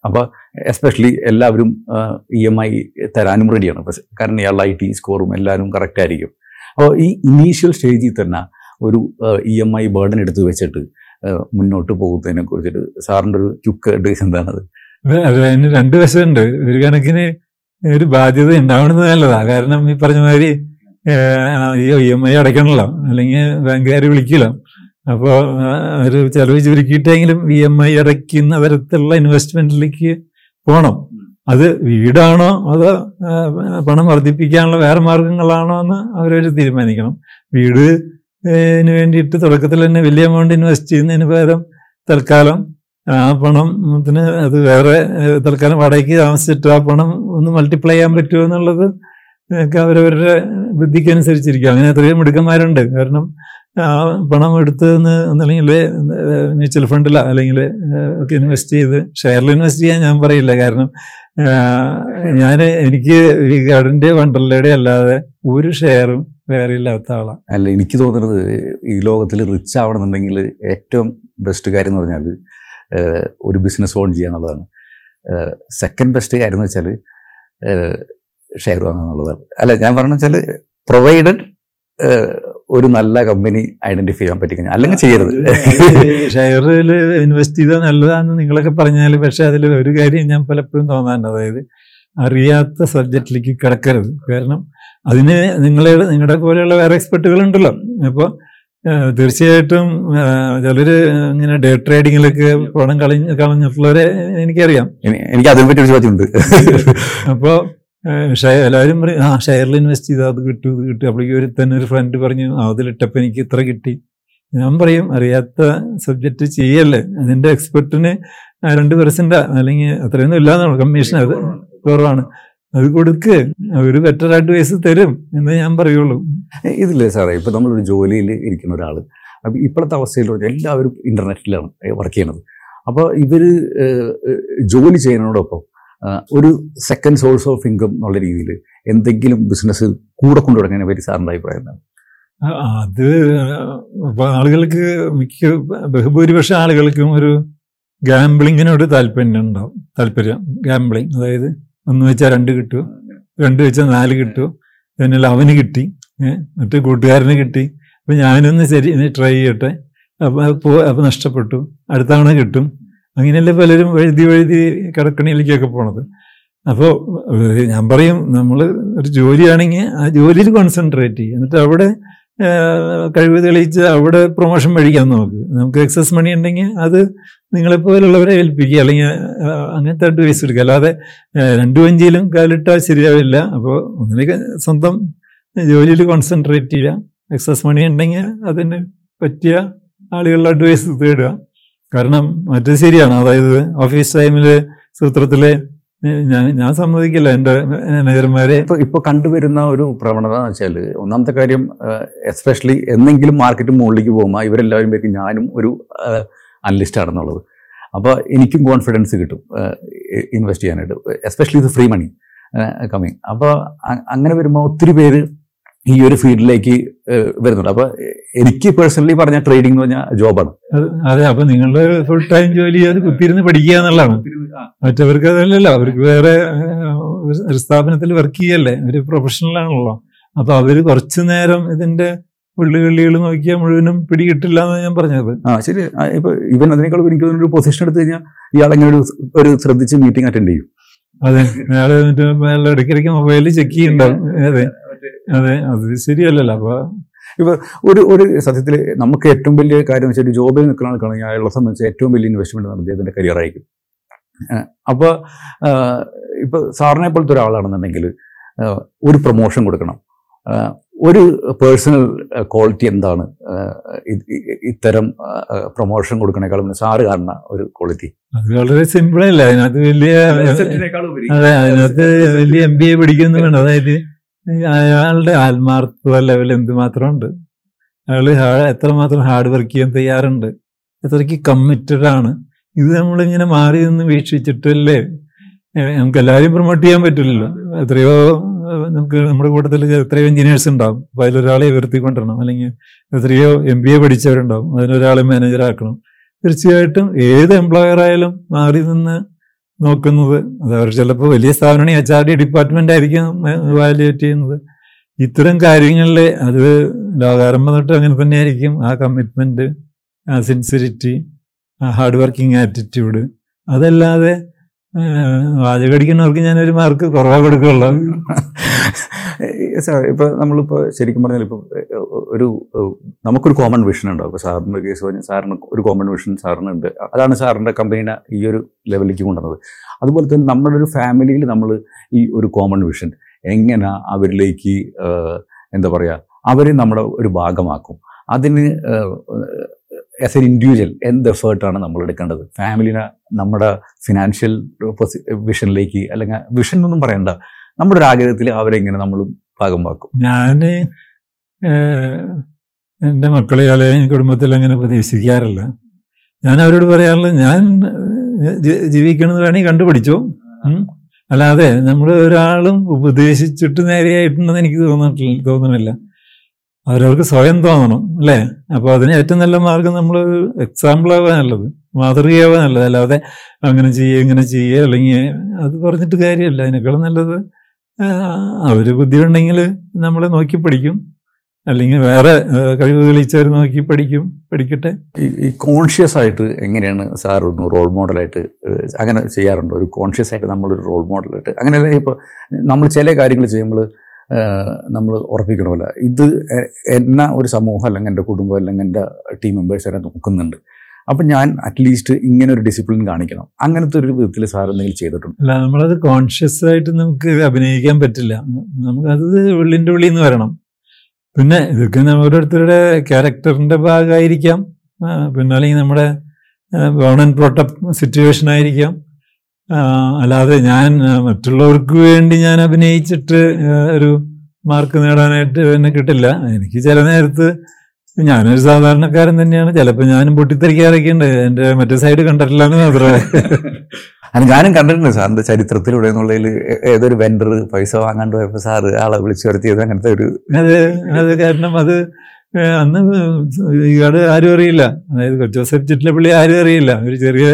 അപ്പോൾ എസ്പെഷ്യലി എല്ലാവരും ഇ എം ഐ തരാനും റെഡിയാണ് കാരണം ഇയാളുടെ ഐ ടി സ്കോറും എല്ലാവരും കറക്റ്റ് ആയിരിക്കും. അപ്പോൾ ഈ ഇനീഷ്യൽ സ്റ്റേജിൽ തന്നെ ഒരു ഇ എം ഐ ബേർഡൻ എടുത്ത് വെച്ചിട്ട് മുന്നോട്ട് പോകുന്നതിനെ കുറിച്ചിട്ട് സാറിന്റെ ഒരു ചുക്ക് അഡ്വൈസ് എന്താണത്? അത് അതിന് രണ്ട് വശമുണ്ട്. ഒരു കണക്കിന് ഒരു ബാധ്യത ഉണ്ടാവണത് നല്ലതാ. കാരണം ഈ പറഞ്ഞ മാതിരി ഇ എം ഐ അടയ്ക്കണല്ലോ. അല്ലെങ്കിൽ ബാങ്കുകാർ വിളിക്കലോ. അപ്പോൾ ഒരു ചെലവ് ചുരുക്കിയിട്ടെങ്കിലും ഇ എം ഐ അടയ്ക്കുന്ന തരത്തിലുള്ള ഇൻവെസ്റ്റ്മെന്റിലേക്ക് പോകണം അത് വീടാണോ അതോ പണം വർദ്ധിപ്പിക്കാനുള്ള വേറെ മാർഗങ്ങളാണോ എന്ന് അവരൊരു തീരുമാനിക്കണം. വീട് വേണ്ടിയിട്ട് തുടക്കത്തിൽ തന്നെ വലിയ എമൗണ്ട് ഇൻവെസ്റ്റ് ചെയ്യുന്നതിന് പകരം തൽക്കാലം ആ പണത്തിന് അത് വേറെ തൽക്കാലം വാടകയ്ക്ക് താമസിച്ചിട്ട് ആ പണം ഒന്ന് മൾട്ടിപ്ലൈ ചെയ്യാൻ പറ്റുമോ എന്നുള്ളത് അവരവരുടെ ബുദ്ധിക്കനുസരിച്ചിരിക്കും അങ്ങനെ അത്രയും മിടുക്കന്മാരുണ്ട്. കാരണം ആ പണം എടുത്ത് ഒന്നല്ലെങ്കിൽ മ്യൂച്വൽ ഫണ്ടിലോ അല്ലെങ്കിൽ ഒക്കെ ഇൻവെസ്റ്റ് ചെയ്ത് ഷെയറിൽ ഇൻവെസ്റ്റ് ചെയ്യാൻ ഞാൻ പറയില്ല. കാരണം ഞാൻ എനിക്ക് ഈ ഗാർഡന്റെ വണ്ടർലയുടെ അല്ലാതെ ഒരു ഷെയറും വേറെ ഇല്ലാത്ത ആളാണ് അല്ല എനിക്ക് തോന്നുന്നത് ഈ ലോകത്തിൽ റിച്ച് ആവണമെന്നുണ്ടെങ്കിൽ ഏറ്റവും ബെസ്റ്റ് കാര്യം എന്ന് പറഞ്ഞാൽ ഒരു ബിസിനസ് ഓൺ ചെയ്യുക എന്നുള്ളതാണ്. സെക്കൻഡ് ബെസ്റ്റ് കാര്യം എന്ന് വെച്ചാൽ ഷെയർ വാങ്ങുക എന്നുള്ളതാണ്. അല്ല ഞാൻ പറഞ്ഞ വെച്ചാൽ പ്രൊവൈഡഡ് ഒരു നല്ല കമ്പനി ഐഡന്റിഫൈ ചെയ്യാൻ പറ്റി കഴിഞ്ഞാൽ അല്ലെങ്കിൽ ചെയ്യരുത്. ഷെയറിൽ ഇൻവെസ്റ്റ് ചെയ്താൽ നല്ലതാണെന്ന് നിങ്ങളൊക്കെ പറഞ്ഞാൽ പക്ഷെ അതിൽ ഒരു കാര്യം ഞാൻ പലപ്പോഴും തോന്നാറുണ്ട്. അതായത് അറിയാത്ത സബ്ജക്റ്റിലേക്ക് കിടക്കരുത്. കാരണം അതിന് നിങ്ങളെ നിങ്ങളുടെ പോലെയുള്ള വേറെ എക്സ്പെർട്ടുകൾ ഉണ്ടല്ലോ അപ്പോൾ തീർച്ചയായിട്ടും ചിലർ ഇങ്ങനെ ഡേ ട്രേഡിങ്ങിലൊക്കെ പണം കളഞ്ഞ് കളഞ്ഞിട്ടുള്ളവരെ എനിക്കറിയാം. എനി- എനിക്ക് അതിനെ പറ്റി ഒരു ചോദ്യമുണ്ട്. അപ്പോൾ ഷെയർ എല്ലാവരും പറയും ആ ഷെയറിൽ ഇൻവെസ്റ്റ് ചെയ്താൽ അത് കിട്ടും ഇത് കിട്ടും. അപ്പോഴേക്കും ഒരു തന്നെ ഒരു ഫ്രണ്ട് പറഞ്ഞു ആ, അതിലിട്ടപ്പോൾ എനിക്ക് ഇത്ര കിട്ടി. ഞാൻ പറയും അറിയാത്ത സബ്ജക്റ്റ് ചെയ്യല്ലേ? അതിന്റെ എക്സ്പെർട്ടിന് രണ്ട് പെർസെന്റാ അല്ലെങ്കിൽ അത്രയൊന്നും ഇല്ലാന്നാണ് കമ്മീഷൻ അത് കുറവാണ്. അത് കൊടുക്ക് ഒരു ബെറ്റർ അഡ്വൈസ് തരും എന്ന് ഞാൻ പറയുള്ളൂ. ഇതില്ലേ സാറേ ഇപ്പൊ നമ്മളൊരു ജോലിയിൽ ഇരിക്കുന്ന ഒരാൾ അപ്പൊ ഇപ്പോഴത്തെ അവസ്ഥയിൽ പറഞ്ഞാൽ എല്ലാവരും ഇന്റർനെറ്റിലാണ് വർക്ക് ചെയ്യണത് അപ്പോൾ ഇവർ ജോലി ചെയ്യുന്നതോടൊപ്പം ഒരു സെക്കൻഡ് സോഴ്സ് ഓഫ് ഇൻകം എന്നുള്ള രീതിയിൽ എന്തെങ്കിലും ബിസിനസ് കൂടെ കൊണ്ടു തുടങ്ങാനെ പറ്റി സാറിന്റെ അഭിപ്രായം എന്താണ്? അത് ആളുകൾക്ക് മിക്ക ബഹുഭൂരിപക്ഷം ആളുകൾക്കും ഒരു ഗാംബ്ലിങ്ങിനോട് താല്പര്യം ഉണ്ടാവും താല്പര്യം ഗാംബ്ലിങ് അതായത് ഒന്ന് വെച്ചാൽ രണ്ട് കിട്ടും രണ്ട് വെച്ചാൽ നാല് കിട്ടും. എന്നാൽ അവന് കിട്ടി. മറ്റേ കൂട്ടുകാരന് കിട്ടി. അപ്പം ഞാനൊന്ന് ശരി ട്രൈ ചെയ്യട്ടെ. അപ്പോൾ പോ അപ്പം നഷ്ടപ്പെട്ടു. അടുത്ത തവണ കിട്ടും. അങ്ങനെയല്ലേ പലരും വഴുതി വഴുതി കടക്കണിയിലേക്കൊക്കെ പോണത്. അപ്പോൾ ഞാൻ പറയും നമ്മൾ ഒരു ജോലിയാണെങ്കിൽ ആ ജോലിയിൽ കോൺസെൻട്രേറ്റ് ചെയ്യും. എന്നിട്ട് അവിടെ കഴിവ് തെളിയിച്ച് അവിടെ പ്രൊമോഷൻ മേടിക്കാം നമുക്ക് നമുക്ക് എക്സസ് മണി ഉണ്ടെങ്കിൽ അത് നിങ്ങളെപ്പോലുള്ളവരെ ഏൽപ്പിക്കുക. അല്ലെങ്കിൽ അങ്ങനത്തെ അങ്ങനത്തെ അഡ്വൈസ് എടുക്കുക. അല്ലാതെ രണ്ടു വഞ്ചിയിലും കാലിട്ടാൽ ശരിയാവില്ല. അപ്പോൾ ഒന്നിലേക്ക് സ്വന്തം ജോലിയിൽ കോൺസെൻട്രേറ്റ് ചെയ്യുക. എക്സസ് മണി ഉണ്ടെങ്കിൽ അതിന് പറ്റിയ ആളുകളുടെ അഡ്വൈസ് തേടുക. കാരണം മറ്റത് ശരിയാണ്. അതായത് ഓഫീസ് ടൈമിൽ സൂത്രത്തിലെ ഞാൻ ഞാൻ സമ്മതിക്കില്ല എന്റെ മാനേജർമാരെ. ഇപ്പൊ കണ്ടുവരുന്ന ഒരു പ്രവണത എന്ന് വെച്ചാൽ ഒന്നാമത്തെ കാര്യം എസ്പെഷ്യലി എന്തെങ്കിലും മാർക്കറ്റ് മുകളിലേക്ക് പോകുമ്പോൾ ഇവരെല്ലാവരും പേർക്ക് ഞാനും ഒരു അനലിസ്റ്റ് ആണെന്നുള്ളത്. അപ്പോൾ എനിക്കും കോൺഫിഡൻസ് കിട്ടും ഇൻവെസ്റ്റ് ചെയ്യാനായിട്ട്. എസ്പെഷ്യലി ഇത് ഫ്രീ മണി കമ്മിങ് അപ്പോൾ അങ്ങനെ വരുമ്പോൾ ഒത്തിരി പേര് ഈ ഒരു ഫീൽഡിലേക്ക് വരുന്നുണ്ട്. അപ്പൊ എനിക്ക് പേഴ്സണലി പറഞ്ഞ ട്രേഡിംഗ് എന്ന് പറഞ്ഞാൽ ജോബാണ്. അതെ അപ്പൊ നിങ്ങളുടെ ഫുൾ ടൈം ജോലി അത് കുത്തിയിരുന്ന് പഠിക്കുക എന്നുള്ളതാണ്. മറ്റവർക്ക് അതല്ലല്ലോ അവർക്ക് വേറെ ഒരു സ്ഥാപനത്തിൽ വർക്ക് ചെയ്യല്ലേ ഒരു പ്രൊഫഷണൽ ആണല്ലോ. അപ്പൊ അവർ കുറച്ചു നേരം ഇതിന്റെ ഉള്ളുകളികൾ നോക്കിയാൽ മുഴുവനും പിടികിട്ടില്ല എന്ന് ഞാൻ പറഞ്ഞത്. ആ ശരി. ഇപ്പൊ ഇവൻ അതിനേക്കാളും എനിക്ക് ഒരു പൊസിഷൻ എടുത്തു കഴിഞ്ഞാൽ ഇയാളെങ്ങനെ ഒരു ഒരു ശ്രദ്ധിച്ച് മീറ്റിംഗ് അറ്റൻഡ് ചെയ്യും. അതെ ഇടയ്ക്കിടയ്ക്ക് മൊബൈലിൽ ചെക്ക് ചെയ്യണ്ടാവും അതെ. അതെ അത് ശരിയല്ലല്ലോ. അപ്പൊ ഇപ്പൊ ഒരു ഒരു സത്യത്തിൽ നമുക്ക് ഏറ്റവും വലിയ കാര്യം വെച്ചാൽ ഒരു ജോബിൽ നിൽക്കുന്ന ആൾക്കാണെങ്കിൽ അയാളെ സംബന്ധിച്ച് ഏറ്റവും വലിയ ഇൻവെസ്റ്റ്മെന്റ് നടത്തിയത് അതിന്റെ കരിയർ ആയിരിക്കും. അപ്പോൾ ഇപ്പോൾ സാറിനെ പോലത്തെ ഒരാളാണെന്നുണ്ടെങ്കിൽ ഒരു പ്രൊമോഷൻ കൊടുക്കണം. ഒരു പേഴ്സണൽ ക്വാളിറ്റി എന്താണ്? ഇത്തരം പ്രൊമോഷൻ കൊടുക്കണേക്കാളും സാറ് കാണുന്ന ഒരു ക്വാളിറ്റി അത് വളരെ സിമ്പിൾ അല്ല? അതിനകത്ത് വലിയ അതെ അതിനകത്ത് വലിയ എം ബി എ പഠിക്കുന്നു വേണം അതായത് അയാളുടെ ആത്മാർത്ഥ ലെവൽ എന്തുമാത്രം ഉണ്ട് അയാൾ എത്രമാത്രം ഹാർഡ് വർക്ക് ചെയ്യാൻ തയ്യാറുണ്ട്? എത്രയ്ക്ക് കമ്മിറ്റഡ് ആണ്? ഇത് നമ്മളിങ്ങനെ മാറി നിന്ന് വീക്ഷിച്ചിട്ടല്ലേ? നമുക്ക് എല്ലാവരെയും പ്രൊമോട്ട് ചെയ്യാൻ പറ്റില്ലല്ലോ. എത്രയോ നമുക്ക് നമ്മുടെ കൂട്ടത്തിൽ എത്രയോ എഞ്ചിനീയേഴ്സ് ഉണ്ടാവും. അപ്പോൾ അതിലൊരാളെ ഉയർത്തിക്കൊണ്ടിരണം അല്ലെങ്കിൽ എത്രയോ എം ബി എ പഠിച്ചവരുണ്ടാവും. മാനേജർ ആക്കണം. തീർച്ചയായിട്ടും ഏത് എംപ്ലോയർ ആയാലും മാറി നിന്ന് നോക്കുന്നത്. അത് അവർ ചിലപ്പോൾ വലിയ സ്ഥാപനമാണ് എച്ച് ആർ ഡി ഡിപ്പാർട്ട്മെന്റ് ആയിരിക്കും വാല്യുവേറ്റ് ചെയ്യുന്നത്. ഇത്തരം കാര്യങ്ങളിൽ അത് ലോകാരംഭം തൊട്ട് അങ്ങനെ തന്നെയായിരിക്കും. ആ കമ്മിറ്റ്മെന്റ് ആ സിൻസിരിറ്റി ആ ഹാർഡ് വർക്കിംഗ് ആറ്റിറ്റ്യൂഡ് അതല്ലാതെ വാചകടിക്കുന്നവർക്ക് ഒരു മാർക്ക് കുറവാ കൊടുക്കുള്ളൂ. സാർ ഇപ്പൊ നമ്മളിപ്പോ ശരിക്കും പറഞ്ഞാൽ ഇപ്പൊ ഒരു നമുക്കൊരു കോമൺ വിഷൻ ഉണ്ടാവും. ഇപ്പൊ സാറിന്റെ കേസ് പറഞ്ഞാൽ സാറിന് ഒരു കോമൺ വിഷൻ സാറിന് ഉണ്ട് അതാണ് സാറിന്റെ കമ്പനീനെ ഈ ഒരു ലെവലിലേക്ക് കൊണ്ടുവന്നത്. അതുപോലെ തന്നെ നമ്മുടെ ഒരു ഫാമിലിയിൽ നമ്മൾ ഈ ഒരു കോമൺ വിഷൻ എങ്ങനെ അവരിലേക്ക് എന്താ പറയാ അവരെ നമ്മുടെ ഒരു ഭാഗമാക്കും. അതിന് ആസ് എൻ ഇൻഡിവിജ്വൽ എന്ത് എഫേർട്ടാണ് നമ്മൾ എടുക്കേണ്ടത്? ഫാമിലിനെ നമ്മുടെ ഫിനാൻഷ്യൽ വിഷനിലേക്ക് അല്ലെങ്കിൽ വിഷൻ എന്നൊന്നും പറയണ്ട. നമ്മുടെ ഒരു ആഗ്രഹത്തിൽ അവരെ ഇങ്ങനെ നമ്മൾ ഭാഗം വാക്കും ഞാൻ എന്റെ മക്കളെ അല്ലെങ്കിൽ കുടുംബത്തിൽ അങ്ങനെ പ്രതീക്ഷിക്കാറില്ല. ഞാൻ അവരോട് പറയാറുള്ളത് ഞാൻ ജീവിക്കണമെന്ന് വേണമെങ്കിൽ കണ്ടുപിടിച്ചു. അല്ലാതെ നമ്മൾ ഒരാളും ഉപദേശിച്ചിട്ട് നേരെയായിട്ടുണ്ടെന്ന് എനിക്ക് തോന്നിട്ടില്ല തോന്നണില്ല. അവരവർക്ക് സ്വയം തോന്നണം അല്ലേ? അപ്പോൾ അതിന് ഏറ്റവും നല്ല മാർഗം നമ്മൾ എക്സാമ്പിൾ ആവാൻ നല്ലത് മാതൃകയാവാൻ നല്ലത്. അല്ലാതെ അങ്ങനെ ചെയ്യുക ഇങ്ങനെ ചെയ്യുക അല്ലെങ്കിൽ അത് പറഞ്ഞിട്ട് കാര്യമല്ല. അതിനേക്കാളും നല്ലത് അവർ ബുദ്ധിയുണ്ടെങ്കിൽ നമ്മൾ നോക്കി പഠിക്കും. അല്ലെങ്കിൽ വേറെ കഴിവ് തെളിയിച്ചവർ നോക്കി പഠിക്കും പഠിക്കട്ടെ. ഈ കോൺഷ്യസ് ആയിട്ട് എങ്ങനെയാണ് സാർ ഒന്ന് റോൾ മോഡലായിട്ട് അങ്ങനെ ചെയ്യാറുണ്ടോ? ഒരു കോൺഷ്യസ് ആയിട്ട് നമ്മളൊരു റോൾ മോഡലായിട്ട് അങ്ങനെ ഇപ്പോൾ നമ്മൾ ചില കാര്യങ്ങൾ ചെയ്യുമ്പോൾ നമ്മൾ ഉറപ്പിക്കണമല്ല. ഇത് എന്ന ഒരു സമൂഹം അല്ലെങ്കിൽ എന്റെ കുടുംബം അല്ലെങ്കിൽ എന്റെ ടീം മെമ്പേഴ്സ് വരെ നോക്കുന്നുണ്ട്. അപ്പം ഞാൻ അറ്റ്ലീസ്റ്റ് ഇങ്ങനെ ഒരു ഡിസിപ്ലിൻ കാണിക്കണം. അങ്ങനത്തെ ഒരു വിധത്തിൽ സാർ എന്തെങ്കിലും ചെയ്തിട്ടുണ്ട്? അല്ല നമ്മളത് കോൺഷ്യസ് ആയിട്ട് നമുക്ക് അഭിനയിക്കാൻ പറ്റില്ല. നമുക്കത് ഉള്ളിന്റെ ഉള്ളിൽ നിന്ന് വരണം. പിന്നെ ഇതൊക്കെ ഓരോരുത്തരുടെ ക്യാരക്ടറിന്റെ ഭാഗമായിരിക്കാം. പിന്നെ അല്ലെങ്കിൽ നമ്മുടെ ഗവൺമെന്റ് പ്രോട്ടപ്പ് സിറ്റുവേഷൻ ആയിരിക്കാം. അല്ലാതെ ഞാൻ മറ്റുള്ളവർക്ക് വേണ്ടി ഞാൻ അഭിനയിച്ചിട്ട് ഒരു മാർക്ക് നേടാനായിട്ട് എന്നെ കിട്ടില്ല. എനിക്ക് ചില നേരത്ത് ഞാനൊരു സാധാരണക്കാരൻ തന്നെയാണ്. ചിലപ്പോൾ ഞാനും പൊട്ടിത്തെറിക്കാറൊക്കെ ഉണ്ട്. എന്റെ മറ്റേ സൈഡ് കണ്ടിട്ടില്ല എന്ന് മാത്രമേ ഞാനും കണ്ടിട്ടുണ്ട് സാറിന്റെ ചരിത്രത്തിലൂടെ എന്നുള്ളതിൽ ഏതൊരു വെൻഡർ പൈസ വാങ്ങാണ്ട് പോയപ്പോൾ സാറ് ആളെ വിളിച്ചു വരുത്തിയത് അങ്ങനത്തെ ഒരു അത് അത് കാരണം അത് അന്ന് ഇയാൾ ആരും അറിയില്ല. അതായത് ജോസഫ് പുള്ളി ആരും അറിയില്ല. ഒരു ചെറിയ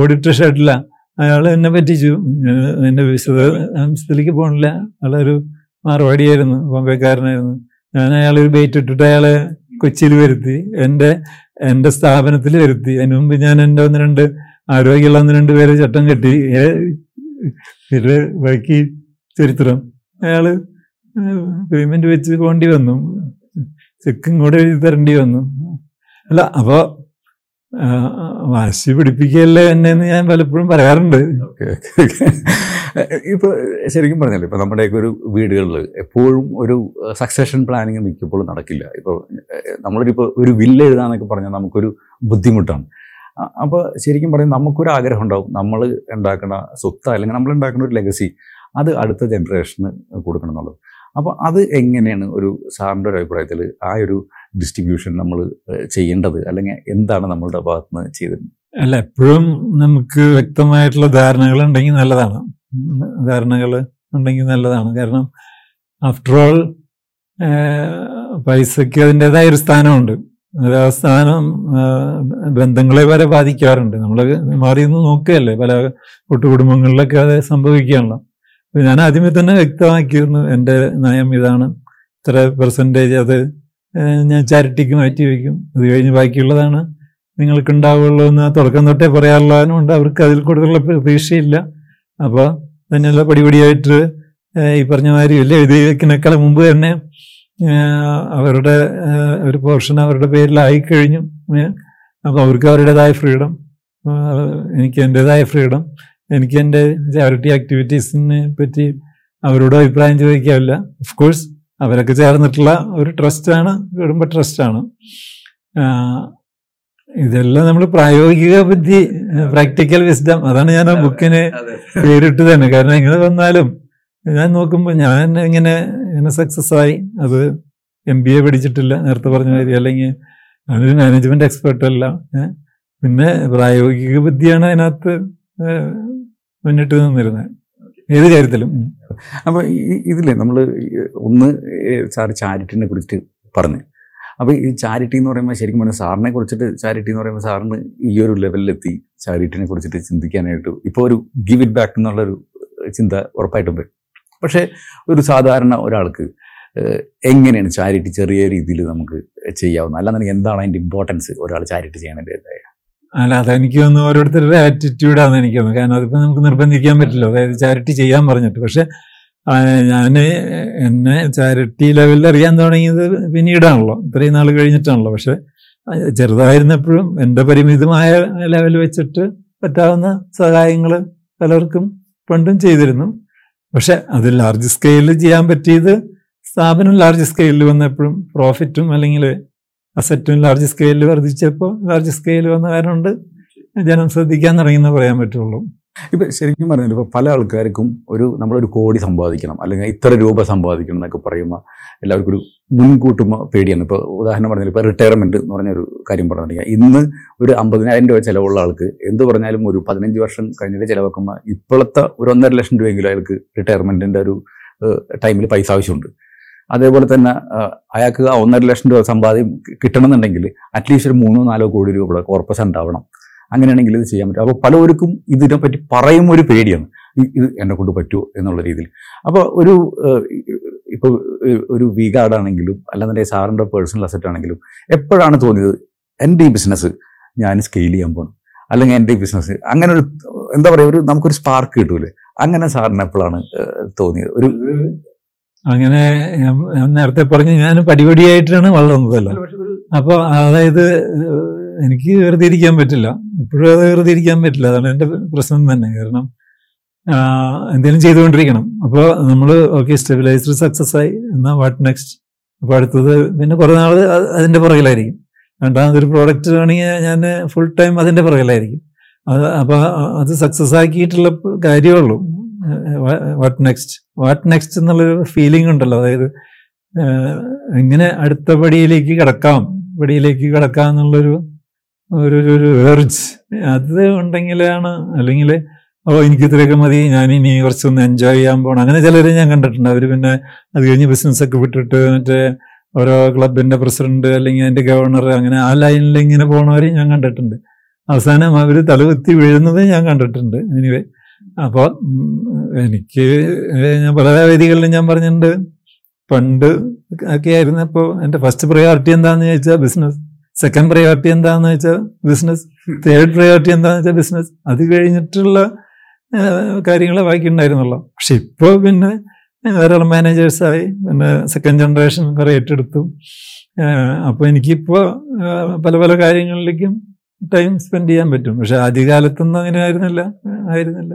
ഓഡിറ്റർ ഷർട്ടില്ല അയാൾ എന്നെ പറ്റിച്ചു. ഞാൻ എന്റെ വിശദ അംശത്തിലേക്ക് പോകണില്ല അയാളൊരു മാറുവാടിയായിരുന്നു ബോംബെക്കാരനായിരുന്നു. ഞാൻ അയാളൊരു ബേറ്റ് ഇട്ടിട്ട് അയാളെ കൊച്ചിയിൽ വരുത്തി എന്റെ എന്റെ സ്ഥാപനത്തിൽ വരുത്തി. അതിന് മുമ്പ് ഞാൻ എന്റെ ഒന്ന് രണ്ട് ആരോഗ്യമുള്ള ഒന്ന് രണ്ട് പേര് ചട്ടം കെട്ടി ഇത് ബാക്കി ചരിത്രം. അയാൾ പേയ്മെന്റ് വെച്ച് പോണ്ടി വന്നു. ചെക്കും കൂടെ എഴുതി തരേണ്ടി വന്നു. അല്ല അപ്പോ ആ, വാശി പിടിപ്പിക്കുകയല്ലേ എന്നെ എന്ന് ഞാൻ പലപ്പോഴും പറയാറുണ്ട്. ഇപ്പോൾ ശരിക്കും പറഞ്ഞല്ലോ ഇപ്പോൾ നമ്മുടെയൊക്കെ ഒരു വീടുകളിൽ എപ്പോഴും ഒരു സക്സഷൻ പ്ലാനിങ് മിക്കപ്പോഴും നടക്കില്ല. ഇപ്പോൾ നമ്മളൊരിപ്പോൾ ഒരു വില്ല് എഴുതാന്നൊക്കെ പറഞ്ഞാൽ നമുക്കൊരു ബുദ്ധിമുട്ടാണ്. അപ്പോൾ ശരിക്കും പറഞ്ഞാൽ നമുക്കൊരു ആഗ്രഹം ഉണ്ടാവും. നമ്മൾ ഉണ്ടാക്കുന്ന സ്വത്ത് അല്ലെങ്കിൽ നമ്മൾ ഉണ്ടാക്കുന്ന ഒരു ലെഗസി അത് അടുത്ത ജനറേഷന് കൊടുക്കണം എന്നുള്ളത്. അപ്പോൾ അത് എങ്ങനെയാണ് ഒരു സാറിന്റെ ഒരു അഭിപ്രായത്തിൽ ആ ഒരു ഡിസ്ട്രിബ്യൂഷൻ നമ്മൾ ചെയ്യേണ്ടത്? അല്ലെങ്കിൽ എന്താണ് നമ്മളുടെ ഭാഗത്ത് നിന്ന് ചെയ്തത് അല്ല എപ്പോഴും നമുക്ക് വ്യക്തമായിട്ടുള്ള ധാരണകൾ ഉണ്ടെങ്കിൽ നല്ലതാണ്. ധാരണകൾ ഉണ്ടെങ്കിൽ നല്ലതാണ്. കാരണം ആഫ്റ്റർ ഓൾ പൈസയ്ക്ക് അതിന്റെതായ ഒരു സ്ഥാനമുണ്ട്. ആ സ്ഥാനം ബന്ധങ്ങളെ വരെ ബാധിക്കാറുണ്ട്. നമ്മൾ മാറി നിന്ന് നോക്കുകയല്ലേ? പല കൂട്ടുകുടുംബങ്ങളിലൊക്കെ അത് സംഭവിക്കുകയാണല്ലോ. ഞാൻ ആദ്യമേ തന്നെ വ്യക്തമാക്കിയിരുന്നു എന്റെ നയം ഇതാണ്. ഇത്ര പെർസെന്റേജ് അത് ഞാൻ ചാരിറ്റിക്ക് മാറ്റി വയ്ക്കും. അത് കഴിഞ്ഞ് ബാക്കിയുള്ളതാണ് നിങ്ങൾക്ക് ഉണ്ടാവുള്ളൂ എന്ന് തുടക്കം തൊട്ടേ പറയാനുള്ളതുകൊണ്ട് അവർക്ക് അതിൽ കൂടുതലുള്ള പ്രതീക്ഷയില്ല. അപ്പോൾ തന്നെയല്ല പടിപടിയായിട്ട് ഈ പറഞ്ഞ മാതിരി വലിയ വെക്കുന്നേക്കാളും മുമ്പ് തന്നെ അവരുടെ ഒരു പോർഷൻ അവരുടെ പേരിലായി കഴിഞ്ഞു. അപ്പോൾ അവർക്ക് അവരുടേതായ ഫ്രീഡം എനിക്ക് എന്റേതായ ഫ്രീഡം എനിക്ക് എന്റെ ചാരിറ്റി ആക്ടിവിറ്റീസിനെ പറ്റി അവരോട് അഭിപ്രായം ചോദിക്കാവില്ല ഓഫ് കോഴ്സ് അവരൊക്കെ ചേർന്നിട്ടുള്ള ഒരു ട്രസ്റ്റാണ് കുടുംബ ട്രസ്റ്റാണ് ഇതെല്ലാം നമ്മൾ പ്രായോഗിക ബുദ്ധി പ്രാക്ടിക്കൽ വിസ്ഡം അതാണ് ഞാൻ ആ ബുക്കിന് പേരിട്ട് തന്നെ. കാരണം എങ്ങനെ വന്നാലും ഞാൻ നോക്കുമ്പോൾ ഞാൻ ഇങ്ങനെ ഇങ്ങനെ സക്സസ് ആയി. അത് എം ബി എ പഠിച്ചിട്ടില്ല നേരത്തെ പറഞ്ഞ കാര്യം അല്ലെങ്കിൽ ഞാനൊരു മാനേജ്മെന്റ് എക്സ്പെർട്ടല്ല പിന്നെ പ്രായോഗിക ബുദ്ധിയാണ് അതിനകത്ത് മുന്നിട്ട് നിന്നിരുന്നത് ഏത് കാര്യത്തിലും. അപ്പോൾ ഇതില്ലേ നമ്മൾ ഒന്ന് സാർ ചാരിറ്റിനെ കുറിച്ച് പറഞ്ഞു. അപ്പോൾ ഈ ചാരിറ്റി എന്ന് പറയുമ്പോൾ ശരിക്കും പറഞ്ഞാൽ സാറിനെ കുറിച്ചിട്ട് ചാരിറ്റി എന്ന് പറയുമ്പോൾ സാറിന് ഈ ഒരു ലെവലിലെത്തി ചാരിറ്റിനെ കുറിച്ചിട്ട് ചിന്തിക്കാനായിട്ട്. ഇപ്പോൾ ഒരു ഗിവ് ഇറ്റ് ബാക്ക് എന്നുള്ളൊരു ചിന്ത ഉറപ്പായിട്ടും വരും. പക്ഷേ ഒരു സാധാരണ ഒരാൾക്ക് എങ്ങനെയാണ് ചാരിറ്റി ചെറിയ രീതിയിൽ നമുക്ക് ചെയ്യാവുന്നത്? അല്ലാന്നുണ്ടെങ്കിൽ എന്താണ് അതിന്റെ ഇമ്പോർട്ടൻസ് ഒരാൾ ചാരിറ്റി ചെയ്യണതിന്റെതായ അല്ല അതെനിക്ക് തോന്നുന്നു ഓരോരുത്തരുടെ ആറ്റിറ്റ്യൂഡാണെന്ന് എനിക്ക് തോന്നുന്നു. കാരണം അതിപ്പോൾ നമുക്ക് നിർബന്ധിക്കാൻ പറ്റില്ല. അതായത് ചാരിറ്റി ചെയ്യാൻ പറഞ്ഞിട്ട്. പക്ഷെ ഞാൻ എന്നെ ചാരിറ്റി ലെവലിൽ അറിയാൻ തുടങ്ങിയത് പിന്നീടാണല്ലോ. ഇത്രയും നാൾ കഴിഞ്ഞിട്ടാണല്ലോ. പക്ഷെ ചെറുതായിരുന്നപ്പോഴും എന്റെ പരിമിതമായ ലെവൽ വെച്ചിട്ട് പറ്റാവുന്ന സഹായങ്ങൾ പലർക്കും പണ്ടും ചെയ്തിരുന്നു. പക്ഷെ അത് ലാർജ് സ്കെയിലിൽ ചെയ്യാൻ പറ്റിയത് സ്ഥാപനം ലാർജ് സ്കെയിലിൽ വന്നപ്പോഴും പ്രോഫിറ്റും അല്ലെങ്കിൽ അസറ്റും ലാർജ് സ്കെയിലിൽ വർദ്ധിച്ചപ്പോൾ ലാർജ് സ്കെയിൽ വന്ന കാരണം കൊണ്ട് ജനം ശ്രദ്ധിക്കാൻ തുടങ്ങിയെന്ന് പറയാൻ പറ്റുള്ളൂ. ഇപ്പം ശരിക്കും പറഞ്ഞാൽ ഇപ്പോൾ പല ആൾക്കാർക്കും ഒരു നമ്മളൊരു കോടി സമ്പാദിക്കണം അല്ലെങ്കിൽ ഇത്ര രൂപ സമ്പാദിക്കണം എന്നൊക്കെ പറയുമ്പോൾ എല്ലാവർക്കും ഒരു മുൻകൂട്ടുമ പേടിയാണ്. ഇപ്പോൾ ഉദാഹരണം പറഞ്ഞാൽ ഇപ്പോൾ റിട്ടയർമെന്റ് എന്ന് പറഞ്ഞൊരു കാര്യം പറഞ്ഞിട്ടുണ്ടെങ്കിൽ ഇന്ന് ഒരു അമ്പതിനായിരം രൂപ ചിലവുള്ള ആൾക്ക് എന്ത് പറഞ്ഞാലും ഒരു പതിനഞ്ച് വർഷം കഴിഞ്ഞിട്ട് ചിലവാക്കുമ്പോൾ ഇപ്പോഴത്തെ ഒരു ഒന്നര ലക്ഷം രൂപയെങ്കിലും അയാൾക്ക് റിട്ടയർമെന്റിന്റെ ഒരു ടൈമിൽ പൈസ ആവശ്യമുണ്ട്. അതേപോലെ തന്നെ അയാൾക്ക് ആ ഒന്നര ലക്ഷം രൂപ സമ്പാദ്യം കിട്ടണമെന്നുണ്ടെങ്കിൽ അറ്റ്ലീസ്റ്റ് ഒരു മൂന്നോ നാലോ കോടി രൂപ കോർപ്പസ് ഉണ്ടാവണം. അങ്ങനെയാണെങ്കിൽ ഇത് ചെയ്യാൻ പറ്റും. അപ്പോൾ പലവർക്കും ഇതിനെപ്പറ്റി പറയും ഒരു പേടിയാണ്. ഇത് എന്നെ കൊണ്ട് പറ്റുമോ എന്നുള്ള രീതിയിൽ. അപ്പോൾ ഒരു ഇപ്പോൾ ഒരു വി ഗാർഡാണെങ്കിലും അല്ലാന്നുണ്ടെങ്കിൽ സാറിന്റെ പേഴ്സണൽ അസറ്റ് ആണെങ്കിലും എപ്പോഴാണ് തോന്നിയത് എന്റെ ഈ ബിസിനസ് ഞാൻ സ്കെയിൽ ചെയ്യാൻ പോകണം അല്ലെങ്കിൽ എന്റെ ഈ ബിസിനസ് അങ്ങനെ ഒരു എന്താ പറയുക ഒരു നമുക്കൊരു സ്പാർക്ക് കിട്ടൂലേ? അങ്ങനെ സാറിന് എപ്പോഴാണ് തോന്നിയത്? ഒരു അങ്ങനെ ഞാൻ നേരത്തെ പറഞ്ഞു ഞാൻ പടിപടിയായിട്ടാണ് വളർന്നതല്ലോ അപ്പോൾ അതായത് എനിക്ക് വെറുതെ ഇരിക്കാൻ പറ്റില്ല. ഇപ്പോഴും അത് വെറുതെ ഇരിക്കാൻ പറ്റില്ല. അതാണ് എന്റെ പ്രശ്നം തന്നെ. കാരണം എന്തേലും എന്തെങ്കിലും ചെയ്തുകൊണ്ടിരിക്കണം. അപ്പോൾ നമ്മൾ ഓക്കെ സ്റ്റെബിലൈസർ സക്സസ് ആയി. എന്നാൽ വാട്ട് നെക്സ്റ്റ് അപ്പോൾ അടുത്തത് പിന്നെ കുറേ നാൾ അതിന്റെ പുറകിലായിരിക്കും. രണ്ടാമതൊരു പ്രോഡക്റ്റ് ആണെങ്കിൽ ഞാൻ ഫുൾ ടൈം അതിന്റെ പുറകിലായിരിക്കും. അത് അപ്പോൾ അത് സക്സസ് ആക്കിയിട്ടുള്ള കാര്യമുള്ളൂ വാട്ട് നെക്സ്റ്റ് വാട്ട് നെക്സ്റ്റ് എന്നുള്ളൊരു ഫീലിംഗ് ഉണ്ടല്ലോ. അതായത് എങ്ങനെ അടുത്ത പടിയിലേക്ക് കിടക്കാം. പടിയിലേക്ക് കിടക്കാം എന്നുള്ളൊരു ഒരു ഒരു ഏർജ് അത് ഉണ്ടെങ്കിലാണ് അല്ലെങ്കിൽ ഓ എനിക്ക് ഇത്രയൊക്കെ മതി. ഞാൻ ഇനി കുറച്ചൊന്ന് എൻജോയ് ചെയ്യാൻ പോകണം അങ്ങനെ ചിലരെ ഞാൻ കണ്ടിട്ടുണ്ട്. അവർ പിന്നെ അത് കഴിഞ്ഞ് ബിസിനസ്സൊക്കെ വിട്ടിട്ട് മറ്റേ ഓരോ ക്ലബിന്റെ പ്രസിഡന്റ് അല്ലെങ്കിൽ അതിന്റെ ഗവർണർ അങ്ങനെ ആ ലൈനിൽ ഇങ്ങനെ പോകണവരെയും ഞാൻ കണ്ടിട്ടുണ്ട്. അവസാനം അവർ തലകുത്തി വീഴുന്നത് ഞാൻ കണ്ടിട്ടുണ്ട്. എനിവേ അപ്പോൾ എനിക്ക് ഞാൻ പല വേദികളിലും ഞാൻ പറഞ്ഞിട്ടുണ്ട്. പണ്ട് ഒക്കെ ആയിരുന്നപ്പോൾ എന്റെ ഫസ്റ്റ് പ്രയോറിറ്റി എന്താണെന്ന് ചോദിച്ചാൽ ബിസിനസ് സെക്കൻഡ് പ്രയോറിറ്റി എന്താണെന്ന് വെച്ചാൽ ബിസിനസ് തേർഡ് പ്രയോറിറ്റി എന്താണെന്ന് വെച്ചാൽ ബിസിനസ് അത് കഴിഞ്ഞിട്ടുള്ള കാര്യങ്ങൾ ബാക്കിയുണ്ടായിരുന്നുള്ളൂ പക്ഷെ ഇപ്പോൾ പിന്നെ ധാരാളം മാനേജേഴ്സായി പിന്നെ സെക്കൻഡ് ജനറേഷൻ കുറെ ഏറ്റെടുത്തു. അപ്പോൾ എനിക്കിപ്പോൾ പല പല കാര്യങ്ങളിലേക്കും ടൈം സ്പെൻഡ് ചെയ്യാൻ പറ്റും. പക്ഷെ ആദ്യകാലത്തൊന്നും അങ്ങനെ ആയിരുന്നില്ല. ആയിരുന്നില്ല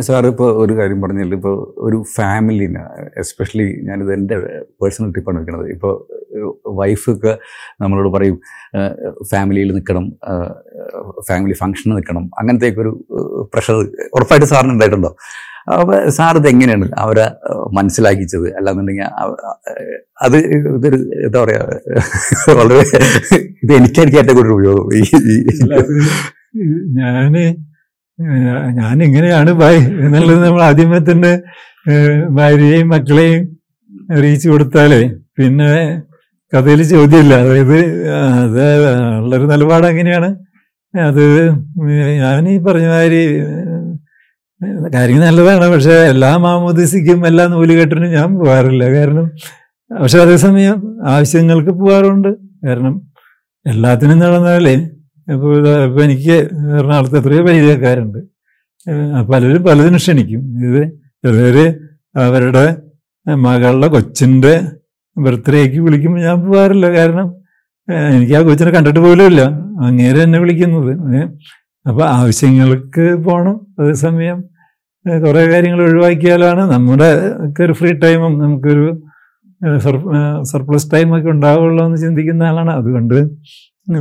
സാർ ഇപ്പോൾ ഒരു കാര്യം പറഞ്ഞില്ല. ഇപ്പോൾ ഒരു ഫാമിലിന് എസ്പെഷ്യലി ഞാനിത് എന്റെ പേഴ്സണൽ ടിപ്പാണ് വെക്കുന്നത് ഇപ്പോൾ വൈഫൊക്കെ നമ്മളോട് പറയും ഫാമിലിയിൽ നിൽക്കണം ഫാമിലി ഫങ്ഷന് നിൽക്കണം. അങ്ങനത്തെയൊക്കെ ഒരു പ്രഷർ ഉറപ്പായിട്ട് സാറിന് ഉണ്ടായിട്ടുണ്ടോ? അപ്പോൾ സാർ ഇതെങ്ങനെയാണ് അവരെ മനസ്സിലാക്കിച്ചത്? അല്ലാന്നുണ്ടെങ്കിൽ അത് ഇതൊരു എന്താ പറയുക വളരെ ഇത് എനിക്കായിരിക്കും ഏറ്റവും കൂടുതൽ ഉപയോഗം ഞാൻ ഞാൻ എങ്ങനെയാണ് ഭായ് എന്നുള്ളത് നമ്മൾ ആദ്യമേ തന്നെ ഭാര്യയെയും മക്കളെയും അറിയിച്ചു കൊടുത്താലേ പിന്നെ കഥയിൽ ചോദ്യമില്ല. അതായത് അത് ഉള്ളൊരു നിലപാട് അങ്ങനെയാണ്. അത് ഞാൻ ഈ പറഞ്ഞ മാതിരി കാര്യം നല്ലതാണ്. പക്ഷെ എല്ലാ മാമോദിസിക്കും എല്ലാ നൂലുകെട്ടിനും ഞാൻ പോകാറില്ല. കാരണം പക്ഷെ അതേസമയം ആവശ്യങ്ങൾക്ക് പോകാറുണ്ട്. കാരണം എല്ലാത്തിനും നടന്നാലേ ഇപ്പോൾ ഇപ്പം എനിക്ക് എറണാകുളത്ത് എത്രയോ പരിചയക്കാരുണ്ട്. പലരും പലതിനും ക്ഷണിക്കും. ഇത് ചിലർ അവരുടെ മകളുടെ കൊച്ചിന്റെ ബർത്ത്ഡേക്ക് വിളിക്കുമ്പോൾ ഞാൻ പോകാറില്ല. കാരണം എനിക്ക് ആ കൊച്ചിനെ കണ്ടിട്ട് പോലും ഇല്ല. അങ്ങേരെ എന്നെ വിളിക്കുന്നത്. അപ്പോൾ ആവശ്യങ്ങൾക്ക് പോകണം അതേസമയം കുറേ കാര്യങ്ങൾ ഒഴിവാക്കിയാലാണ് നമ്മുടെ ഒരു ഫ്രീ ടൈമും നമുക്കൊരു സർപ്ലസ് ടൈമൊക്കെ ഉണ്ടാവുള്ളൂ എന്ന് ചിന്തിക്കുന്ന ആളാണ്. അതുകൊണ്ട്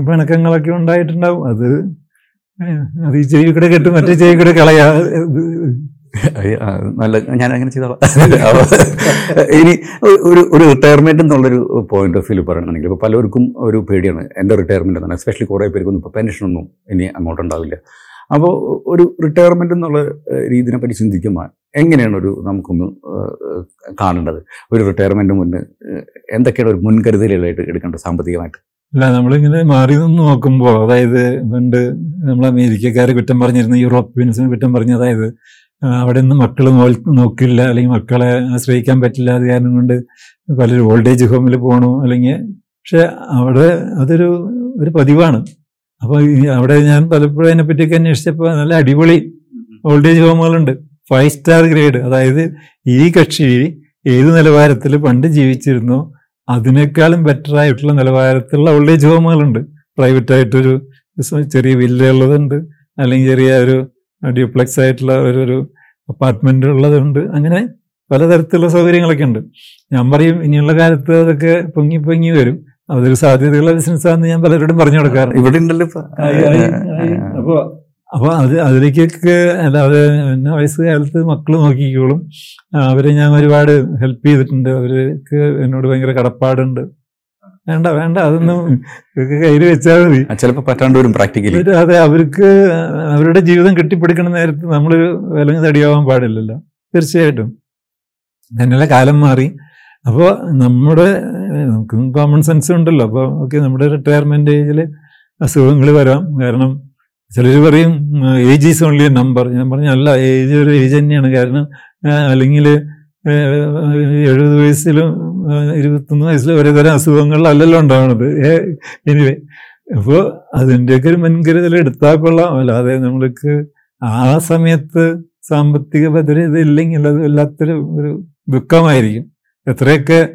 പിണക്കങ്ങളൊക്കെ ഉണ്ടായിട്ടുണ്ടാവും. അത് അത് ഈ ചെവി കൂടെ കെട്ടും മറ്റേ ചെവി കൂടെ കളയാ നല്ല ഞാൻ അങ്ങനെ ചെയ്തോളാം ഇനി ഒരു ഒരു റിട്ടയർമെന്റ് എന്നുള്ളൊരു പോയിന്റ് ഓഫ് വ്യൂ പറയണമെങ്കിൽ ഇപ്പോൾ പലർക്കും ഒരു പേടിയാണ്. എന്റെ റിട്ടയർമെന്റ് എന്നാണ്. എസ്പെഷ്യലി കുറേ പേർക്കൊന്നും ഇപ്പോൾ പെൻഷനൊന്നും ഇനി അങ്ങോട്ട് ഉണ്ടാവില്ല. അപ്പോൾ ഒരു റിട്ടയർമെന്റ് എന്നുള്ള രീതിനെ പറ്റി ചിന്തിക്കുമ്പോൾ എങ്ങനെയാണ് ഒരു നമുക്കൊന്ന് കാണേണ്ടത്? ഒരു റിട്ടയർമെന്റ് മുന്നേ എന്തൊക്കെയാണ് ഒരു മുൻകരുതലുകളായിട്ട് എടുക്കേണ്ടത് സാമ്പത്തികമായിട്ട്? അല്ല നമ്മളിങ്ങനെ മാറി നിന്ന് നോക്കുമ്പോൾ അതായത് പണ്ട് നമ്മൾ അമേരിക്കക്കാരെ കുറ്റം പറഞ്ഞിരുന്ന യൂറോപ്യൻസിന് കുറ്റം പറഞ്ഞ അതായത് അവിടെ നിന്ന് മക്കൾ നോക്കില്ല അല്ലെങ്കിൽ മക്കളെ ആശ്രയിക്കാൻ പറ്റില്ല. അത് കാരണം കൊണ്ട് പലരും ഓൾഡ് ഏജ് ഹോമിൽ പോകണു അല്ലെങ്കിൽ പക്ഷെ അവിടെ അതൊരു ഒരു പതിവാണ്. അപ്പോൾ അവിടെ ഞാൻ പലപ്പോഴും അതിനെപ്പറ്റിയൊക്കെ അന്വേഷിച്ചപ്പോൾ നല്ല അടിപൊളി old age ഹോമുകളുണ്ട്. Five star grade. അതായത് ഈ കക്ഷി ഏത് നിലവാരത്തിൽ പണ്ട് ജീവിച്ചിരുന്നോ അതിനേക്കാളും ബെറ്റർ ആയിട്ടുള്ള നിലവാരത്തിലുള്ള ഓൾഡ് ഏജ് ഹോമുകളുണ്ട്. പ്രൈവറ്റ് ആയിട്ടൊരു സ- ചെറിയ വില്ല ഉള്ളതുണ്ട്. അല്ലെങ്കിൽ ചെറിയ ഒരു ഡ്യൂപ്ലെക്സ് ആയിട്ടുള്ള ഒരു ഒരു അപ്പാർട്ട്മെന്റ് ഉള്ളതുണ്ട്. അങ്ങനെ പലതരത്തിലുള്ള സൗകര്യങ്ങളൊക്കെ ഉണ്ട്. ഞാൻ പറയും ഇനിയുള്ള കാലത്ത് അതൊക്കെ പൊങ്ങി പൊങ്ങി വരും. അതൊരു സാധ്യതയുള്ള ബിസിനസ്സാന്ന് ഞാൻ പലരോടും പറഞ്ഞു കൊടുക്കാറുണ്ട് ഇവിടെ ഉണ്ടല്ലോ അപ്പോൾ ആയി, ആയി, ആയി. അപ്പൊ അപ്പൊ അത് അതിലേക്കൊക്കെ അല്ലാതെ എന്നെ വയസ്സ് കാലത്ത് മക്കൾ നോക്കിക്കോളും. അവരെ ഞാൻ ഒരുപാട് ഹെൽപ്പ് ചെയ്തിട്ടുണ്ട്. അവർക്ക് എന്നോട് ഭയങ്കര കടപ്പാടുണ്ട്. വേണ്ട വേണ്ട അതൊന്നും ഇവർക്ക് കയ്യിൽ വെച്ചാൽ മതി. ചിലപ്പോൾ പറ്റാണ്ട് വരും പ്രാക്ടിക്കലി. അതെ അവർക്ക് അവരുടെ ജീവിതം കെട്ടിപ്പിടിക്കുന്ന നേരത്ത് നമ്മൾ വിലങ്ങ് തടിയാവാൻ പാടില്ലല്ലോ. തീർച്ചയായിട്ടും. അങ്ങനെയുള്ള കാലം മാറി. അപ്പോൾ നമ്മുടെ നമുക്ക് കോമൺ സെൻസ് ഉണ്ടല്ലോ. അപ്പോൾ ഓക്കെ നമ്മുടെ റിട്ടയർമെന്റ് ഏജിൽ അസുഖങ്ങൾ വരാം. കാരണം ചിലർ പറയും age is only a number ഞാൻ പറഞ്ഞു അല്ല ഏജ് ഒരു ഏജ് തന്നെയാണ്. കാരണം അല്ലെങ്കിൽ എഴുപത് വയസ്സിലും ഇരുപത്തൊന്ന് വയസ്സിൽ ഒരേ തരം അസുഖങ്ങളിലല്ലല്ലോ ഉണ്ടാവണത്. എനിവേ അപ്പോൾ അതിന്റെയൊക്കെ ഒരു മുൻകരുതൽ എടുത്താൽ കൊള്ളാം. അല്ലാതെ നമ്മൾക്ക് ആ സമയത്ത് സാമ്പത്തിക ഭദ്രത ഇല്ലെങ്കിൽ അത് വല്ലാത്തൊരു ഒരു ദുഃഖമായിരിക്കും. എത്രയൊക്കെ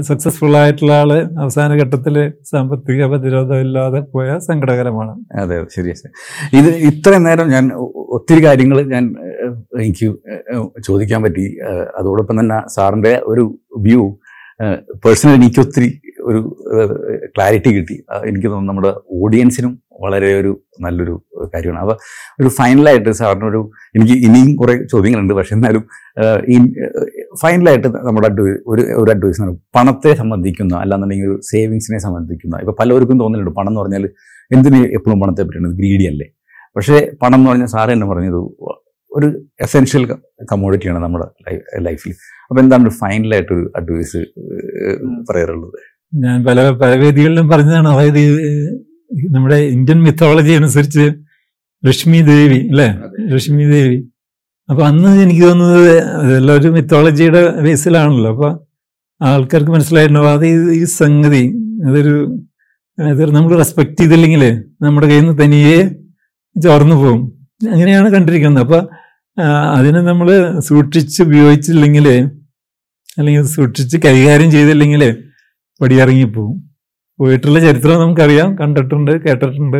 സക്സസ്ഫുൾ ആയിട്ടുള്ള ആൾ അവസാന ഘട്ടത്തിൽ സാമ്പത്തിക പ്രതിരോധം ഇല്ലാതെ പോയ സങ്കടകരമാണ്. അതെ ശരി. ഇത് ഇത്രയും നേരം ഞാൻ ഒത്തിരി കാര്യങ്ങൾ ഞാൻ എനിക്ക് ചോദിക്കാൻ പറ്റി. അതോടൊപ്പം തന്നെ സാറിന്റെ ഒരു വ്യൂ പേഴ്സണലി എനിക്ക് ഒത്തിരി ഒരു ക്ലാരിറ്റി കിട്ടി. എനിക്ക് തോന്നുന്നു നമ്മുടെ ഓഡിയൻസിനും വളരെ ഒരു നല്ലൊരു കാര്യമാണ്. അപ്പോൾ ഒരു ഫൈനലായിട്ട് സാറിനൊരു എനിക്ക് ഇനിയും കുറേ ചോദ്യങ്ങളുണ്ട്. പക്ഷെ എന്നാലും ഈ ഫൈനലായിട്ട് നമ്മുടെ അഡ്വൈസ് ഒരു ഒരു അഡ്വൈസ് ആണ് പണത്തെ സംബന്ധിക്കുന്ന അല്ലാന്നുണ്ടെങ്കിൽ ഒരു സേവിങ്സിനെ സംബന്ധിക്കുന്ന ഇപ്പോൾ പലവർക്കും തോന്നലുണ്ട് പണം എന്ന് പറഞ്ഞാൽ എന്തിന് എപ്പോഴും പണത്തെ പറ്റുന്നത് ഗ്രീഡി അല്ലേ? പക്ഷേ പണം എന്ന് പറഞ്ഞാൽ സാറ് എന്നെ പറഞ്ഞത് ഒരു എസെൻഷ്യൽ കമ്മോഡിറ്റിയാണ് നമ്മുടെ ലൈഫിൽ അപ്പോൾ എന്താണ് ഒരു ഫൈനലായിട്ടൊരു അഡ്വൈസ് പറയാറുള്ളത്? ഞാൻ പല പല വേദികളിലും പറഞ്ഞതാണ്. അതായത് നമ്മുടെ ഇന്ത്യൻ മിത്തോളജി അനുസരിച്ച് ലക്ഷ്മി ദേവി അല്ലേ? ലക്ഷ്മി ദേവി. അപ്പൊ അന്ന് എനിക്ക് തോന്നുന്നത് അതെല്ലാം ഒരു മിത്തോളജിയുടെ ബേസിലാണല്ലോ അപ്പൊ ആൾക്കാർക്ക് മനസ്സിലായിട്ടുണ്ടാവും. അത് ഈ- സംഗതി അതൊരു അതൊരു നമ്മൾ റെസ്പെക്ട് ചെയ്തില്ലെങ്കിൽ നമ്മുടെ കയ്യിൽ നിന്ന് തനിയെ ചോർന്നു പോകും. അങ്ങനെയാണ് കണ്ടിരിക്കുന്നത്. അപ്പൊ അതിനെ നമ്മൾ സൂക്ഷിച്ച് ഉപയോഗിച്ചില്ലെങ്കിൽ അല്ലെങ്കിൽ സൂക്ഷിച്ച് കൈകാര്യം ചെയ്തില്ലെങ്കിൽ പടിയിറങ്ങിപ്പോവും. പോയിട്ടുള്ള ചരിത്രം നമുക്കറിയാം കണ്ടിട്ടുണ്ട് കേട്ടിട്ടുണ്ട്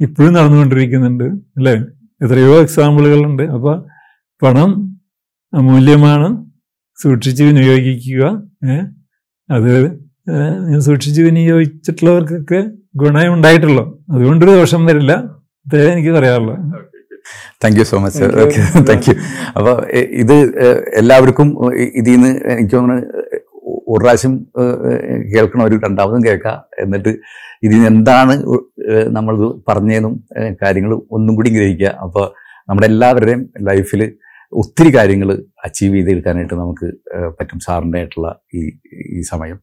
ഇപ്പോഴും നടന്നുകൊണ്ടിരിക്കുന്നുണ്ട് അല്ലേ? എത്രയോ എക്സാമ്പിളുകളുണ്ട്. അപ്പോൾ പണം അമൂല്യമാണ് സൂക്ഷിച്ച് വിനിയോഗിക്കുക അത് സൂക്ഷിച്ച് വിനിയോഗിച്ചിട്ടുള്ളവർക്കൊക്കെ ഗുണമുണ്ടായിട്ടുള്ളൂ അതുകൊണ്ടൊരു ദോഷം വരില്ല. അതേ എനിക്ക് പറയാനുള്ളൂ. Thank you so much Thank you. Okay thank you അപ്പോൾ ഇത് എല്ലാവർക്കും ഇതിൽ നിന്ന് എനിക്ക് തോന്നുന്നു ഒരു പ്രാവശ്യം കേൾക്കണം ഒരു രണ്ടാമതും കേൾക്കാം. എന്നിട്ട് ഇതിൽ നിന്ന് എന്താണ് നമ്മൾ പറഞ്ഞതും കാര്യങ്ങൾ ഒന്നും കൂടി ഗ്രഹിക്കുക അപ്പോൾ നമ്മുടെ എല്ലാവരുടെയും ലൈഫിൽ ഒത്തിരി കാര്യങ്ങൾ അച്ചീവ് ചെയ്തെടുക്കാനായിട്ട് നമുക്ക് പറ്റും സാറിന്റെ ആയിട്ടുള്ള ഈ ഈ സമയം.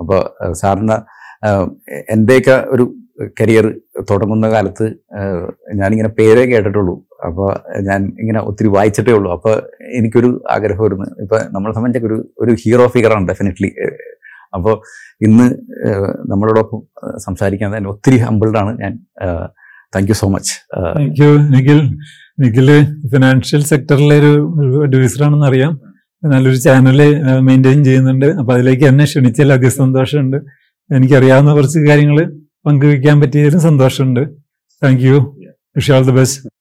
അപ്പോൾ ഏഹ്, എന്റെയൊക്കെ ഒരു കരിയർ തുടങ്ങുന്ന കാലത്ത് ഞാനിങ്ങനെ പേരേ കേട്ടിട്ടുള്ളൂ. അപ്പോൾ ഞാൻ ഇങ്ങനെ ഒത്തിരി വായിച്ചിട്ടേ ഉള്ളൂ. അപ്പോൾ എനിക്കൊരു ആഗ്രഹം വരുന്നു ഇപ്പം നമ്മളെ സംബന്ധിച്ചൊക്കെ ഒരു ഒരു ഹീറോ ഫിഗറാണ് ഡെഫിനറ്റ്ലി അപ്പോൾ ഇന്ന് നമ്മളോടൊപ്പം സംസാരിക്കാൻ തന്നെ ഒത്തിരി ഹമ്പിൾഡാണ് ഞാൻ. Thank you so much thank you Nikhil. Nikhil financial സെക്ടറിലെ ഒരു അഡ്വൈസറാണെന്ന് അറിയാം. നല്ലൊരു ചാനൽ മെയിന്റെയിൻ ചെയ്യുന്നുണ്ട്. അപ്പോൾ അതിലേക്ക് എന്നെ ക്ഷണിച്ചാൽ സന്തോഷമുണ്ട്. എനിക്കറിയാവുന്ന കുറച്ച് കാര്യങ്ങൾ പങ്കുവയ്ക്കാൻ പറ്റിയതിലും സന്തോഷമുണ്ട്. Thank you wish all the best